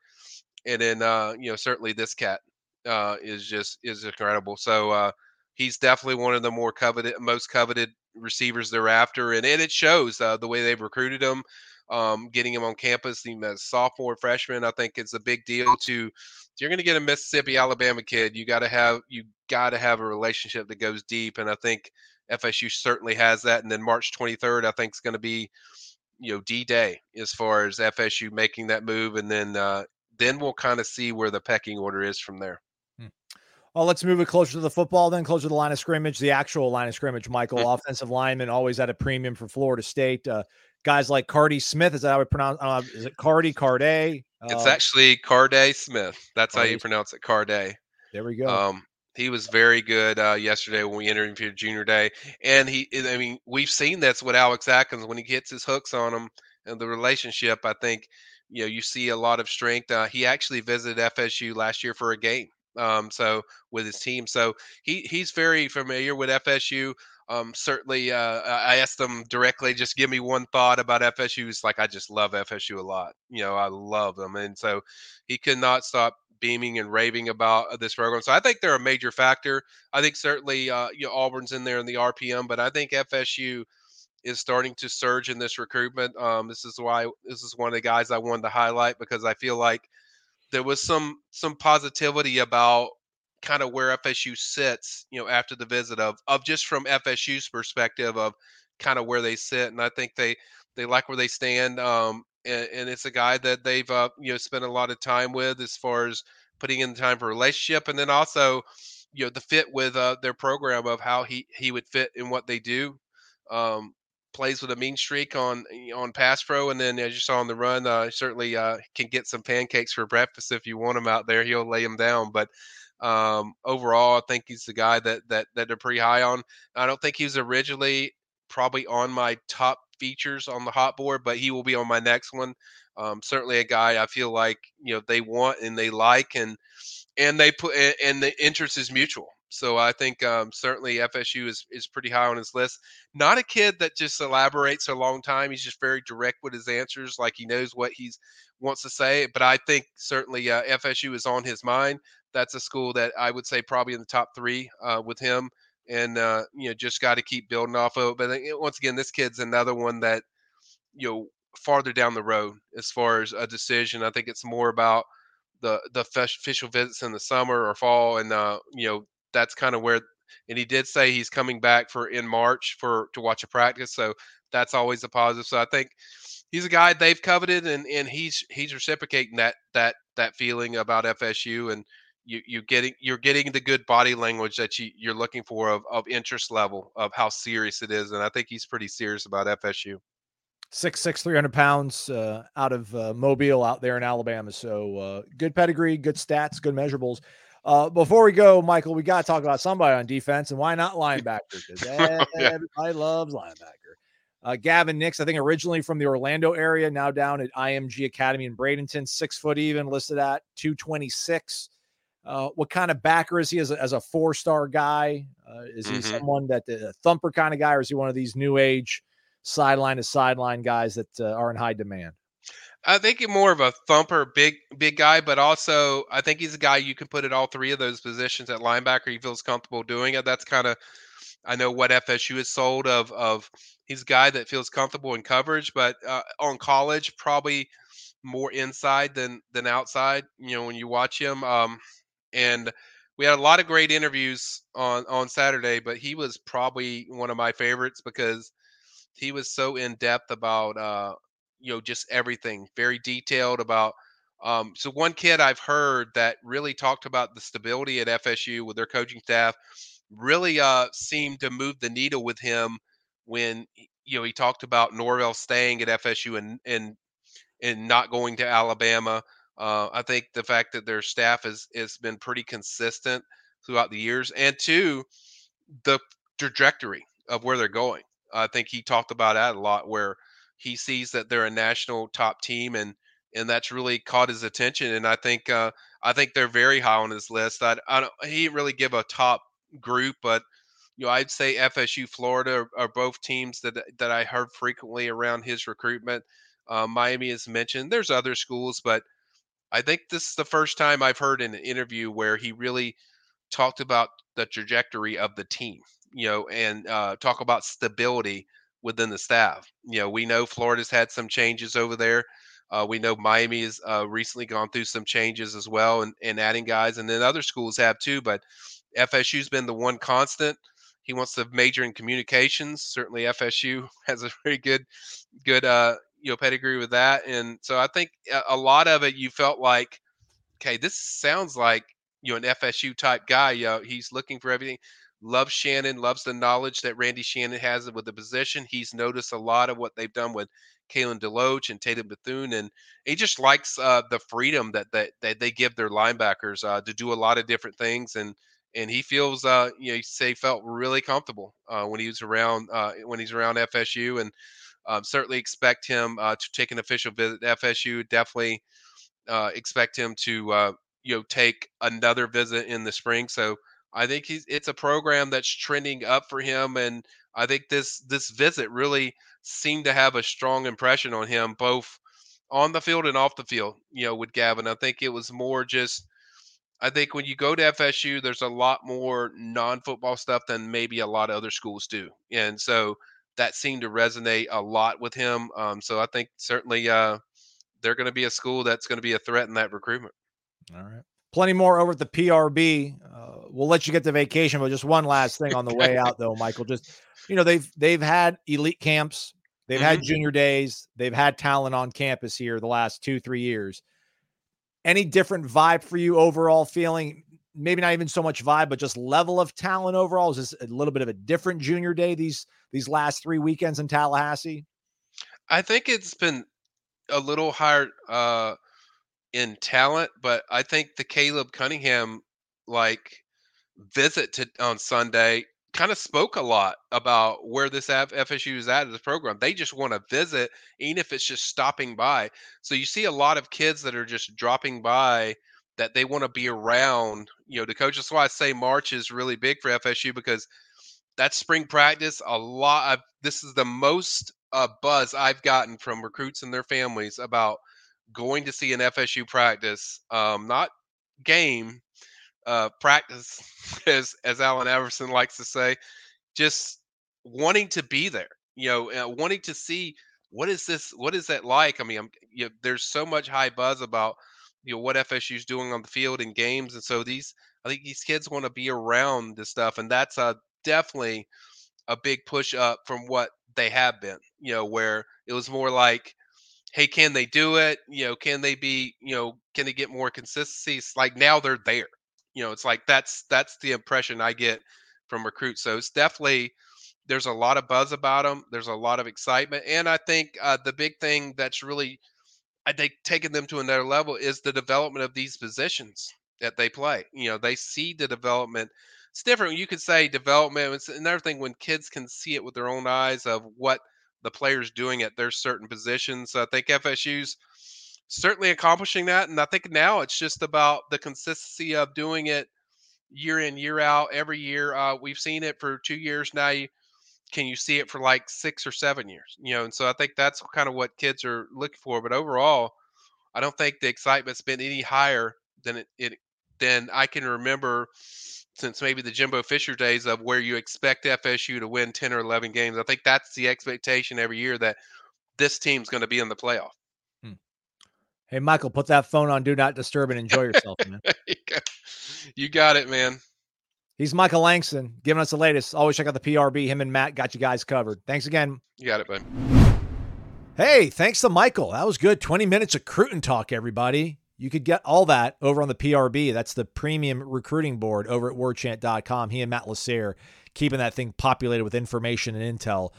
and then uh, you know certainly this cat uh, is just is incredible. So uh, he's definitely one of the more coveted, most coveted receivers thereafter, and and it shows uh, the way they've recruited them, Um, getting him on campus, as sophomore, freshman, I think it's a big deal. To you're going to get a Mississippi, Alabama kid, you got to have you got to have a relationship that goes deep, and I think FSU certainly has that. And then March 23rd, I think is going to be, you know, D Day as far as FSU making that move, and then uh, then we'll kind of see where the pecking order is from there. Well, let's move it closer to the football, then closer to the line of scrimmage, the actual line of scrimmage. Michael, mm-hmm. offensive lineman, always at a premium for Florida State. Uh, guys like Cardi Smith, is that how I pronounce? Uh, is it Cardi Carday? Uh, it's actually Carday Smith. That's Cardi. how you pronounce it, Carday. There we go. Um, he was very good uh, yesterday when we interviewed Junior Day, and he. I mean, we've seen that's what Alex Atkins when he gets his hooks on him and the relationship. I think you know you see a lot of strength. Uh, he actually visited FSU last year for a game, um, so with his team, so he he's very familiar with FSU. Um, certainly, uh, I asked them directly, just give me one thought about FSU. He's like, I just love FSU a lot. You know, I love them, and so he could not stop beaming and raving about uh, this program. So I think they're a major factor. I think certainly uh, you know, Auburn's in there in the RPM, but I think FSU is starting to surge in this recruitment. Um, this is why this is one of the guys I wanted to highlight because I feel like there was some some positivity about kind of where FSU sits, you know, after the visit of of just from FSU's perspective of kind of where they sit, and I think they they like where they stand. Um, and, and it's a guy that they've uh, you know spent a lot of time with as far as putting in the time for relationship, and then also you know the fit with uh, their program of how he he would fit in what they do. Um, plays with a mean streak on on pass pro, and then as you saw on the run, uh, certainly uh, can get some pancakes for breakfast if you want him out there. He'll lay them down, but um, overall, I think he's the guy that that that they're pretty high on. I don't think he was originally probably on my top features on the hot board, but he will be on my next one. Um, certainly a guy I feel like you know they want and they like, and and they put and the interest is mutual. So I think um, certainly FSU is is pretty high on his list. Not a kid that just elaborates a long time. He's just very direct with his answers, like he knows what he's wants to say. But I think certainly uh, FSU is on his mind. That's a school that I would say probably in the top three uh, with him and uh, you know just got to keep building off of. But once again, this kid's another one that you know farther down the road as far as a decision. I think it's more about the the official visits in the summer or fall, and uh, you know that's kind of where. And he did say he's coming back for in March for to watch a practice, so that's always a positive. So I think he's a guy they've coveted, and and he's he's reciprocating that that that feeling about FSU and you you getting you're getting the good body language that you you're looking for of, of interest level of how serious it is and i think he's pretty serious about fsu six six three hundred pounds uh, out of uh, mobile out there in alabama so uh, good pedigree good stats good measurables uh, before we go michael we got to talk about somebody on defense and why not *laughs* linebacker because everybody loves linebacker uh, Gavin Nix, I think originally from the Orlando area, now down at IMG Academy in Bradenton, six foot even, listed at 226. Uh, what kind of backer is he as a, as a four star guy? Uh, is he mm-hmm. someone that a uh, thumper kind of guy, or is he one of these new age sideline to sideline guys that uh, are in high demand? I think he's more of a thumper, big big guy, but also I think he's a guy you can put at all three of those positions at linebacker. He feels comfortable doing it. That's kind of I know what FSU is sold of of he's a guy that feels comfortable in coverage, but uh, on college probably more inside than than outside. You know when you watch him. Um, and we had a lot of great interviews on on Saturday, but he was probably one of my favorites because he was so in depth about uh, you know just everything, very detailed about. Um, so one kid I've heard that really talked about the stability at FSU with their coaching staff really uh, seemed to move the needle with him when you know, he talked about Norvell staying at FSU and and and not going to Alabama. Uh, I think the fact that their staff has has been pretty consistent throughout the years, and two, the trajectory of where they're going. I think he talked about that a lot, where he sees that they're a national top team, and and that's really caught his attention. And I think uh, I think they're very high on his list. I, I don't, he didn't really give a top group, but you know, I'd say FSU, Florida are, are both teams that that I heard frequently around his recruitment. Uh, Miami is mentioned. There's other schools, but I think this is the first time I've heard in an interview where he really talked about the trajectory of the team, you know, and uh, talk about stability within the staff. You know, we know Florida's had some changes over there. Uh, we know Miami has uh, recently gone through some changes as well and, and adding guys, and then other schools have too. But FSU's been the one constant. He wants to major in communications. Certainly, FSU *laughs* has a very good, good, uh, you know, pedigree with that. And so I think a lot of it, you felt like, okay, this sounds like you know an FSU type guy. You know, he's looking for everything. Loves Shannon, loves the knowledge that Randy Shannon has with the position. He's noticed a lot of what they've done with Kalen DeLoach and Tatum Bethune, and he just likes uh, the freedom that, that that they give their linebackers uh, to do a lot of different things, and and he feels uh, you know he say felt really comfortable uh, when he was around uh, when he's around FSU, and um, certainly expect him uh, to take an official visit to FSU. Definitely expect him to you know take another visit in the spring. So I think he's it's a program that's trending up for him, and I think this this visit really seemed to have a strong impression on him, both on the field and off the field. You know, with Gavin, I think it was more just. I think when you go to FSU, there's a lot more non-football stuff than maybe a lot of other schools do, and so that seemed to resonate a lot with him. Um, so I think certainly uh, they're going to be a school that's going to be a threat in that recruitment. All right. Plenty more over at the PRB. Uh, we'll let you get to vacation, but just one last thing on the way out, though, Michael. Just you know, they've they've had elite camps, they've mm-hmm. had junior days, they've had talent on campus here the last two three years. Any different vibe for you overall? Feeling maybe not even so much vibe, but just level of talent overall. Is this a little bit of a different junior day these these last three weekends in Tallahassee? I think it's been a little higher. Uh, in talent, but I think the Caleb Cunningham like visit to on Sunday kind of spoke a lot about where this FSU is at as a program. They just want to visit, even if it's just stopping by. So you see a lot of kids that are just dropping by that they want to be around, you know, the coach. That's why I say March is really big for FSU because that's spring practice. A lot of this is the most uh, buzz I've gotten from recruits and their families about – going to see an FSU practice, um, not game, uh, practice, *laughs* as as Allen Iverson likes to say, just wanting to be there. You know, uh, wanting to see what is this, what is that like? I mean, you know, there's so much high buzz about you know what FSU is doing on the field in games, and so these, I think these kids want to be around this stuff, and that's a definitely a big push up from what they have been. You know, where it was more like hey, can they do it? You know, can they be, you know, can they get more consistency? It's like now they're there. You know, it's like that's that's the impression I get from recruits. So it's definitely there's a lot of buzz about them. There's a lot of excitement, and I think uh, the big thing that's really I think taking them to another level is the development of these positions that they play. You know, they see the development. It's different. You could say development. It's another thing when kids can see it with their own eyes of what the players doing at their certain positions. So I think FSU's certainly accomplishing that. And I think now it's just about the consistency of doing it year in, year out, every year. Uh, we've seen it for two years now. You, can you see it for like six or seven years? You know, and so I think that's kind of what kids are looking for. But overall, I don't think the excitement's been any higher than it, it than I can remember since maybe the Jimbo Fisher days of where you expect FSU to win 10 or 11 games. I think that's the expectation every year that this team's going to be in the playoff. Hmm. Hey, Michael, put that phone on Do Not Disturb and enjoy yourself, man. *laughs* you got it, man. He's Michael Langston giving us the latest. Always check out the PRB. Him and Matt got you guys covered. Thanks again. You got it, bud. Hey, thanks to Michael. That was good. 20 minutes of Cruton talk, everybody. You could get all that over on the PRB. That's the premium recruiting board over at warchant.com. He and Matt Lasser keeping that thing populated with information and intel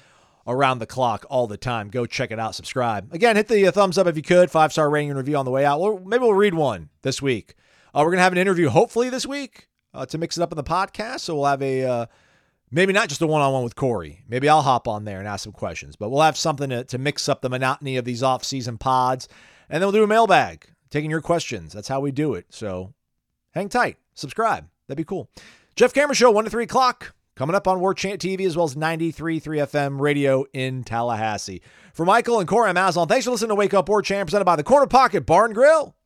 around the clock all the time. Go check it out. Subscribe. Again, hit the uh, thumbs up if you could. Five star rating and review on the way out. Well, maybe we'll read one this week. Uh, we're going to have an interview hopefully this week uh, to mix it up in the podcast. So we'll have a uh, maybe not just a one on one with Corey. Maybe I'll hop on there and ask some questions, but we'll have something to, to mix up the monotony of these off season pods. And then we'll do a mailbag taking your questions. That's how we do it. So hang tight, subscribe. That'd be cool. Jeff Cameron Show, 1 to 3 o'clock. Coming up on War Chant TV as well as 93.3 FM radio in Tallahassee. For Michael and Corey, I'm Aslan. Thanks for listening to Wake Up War Chant presented by the Corner Pocket Barn Grill.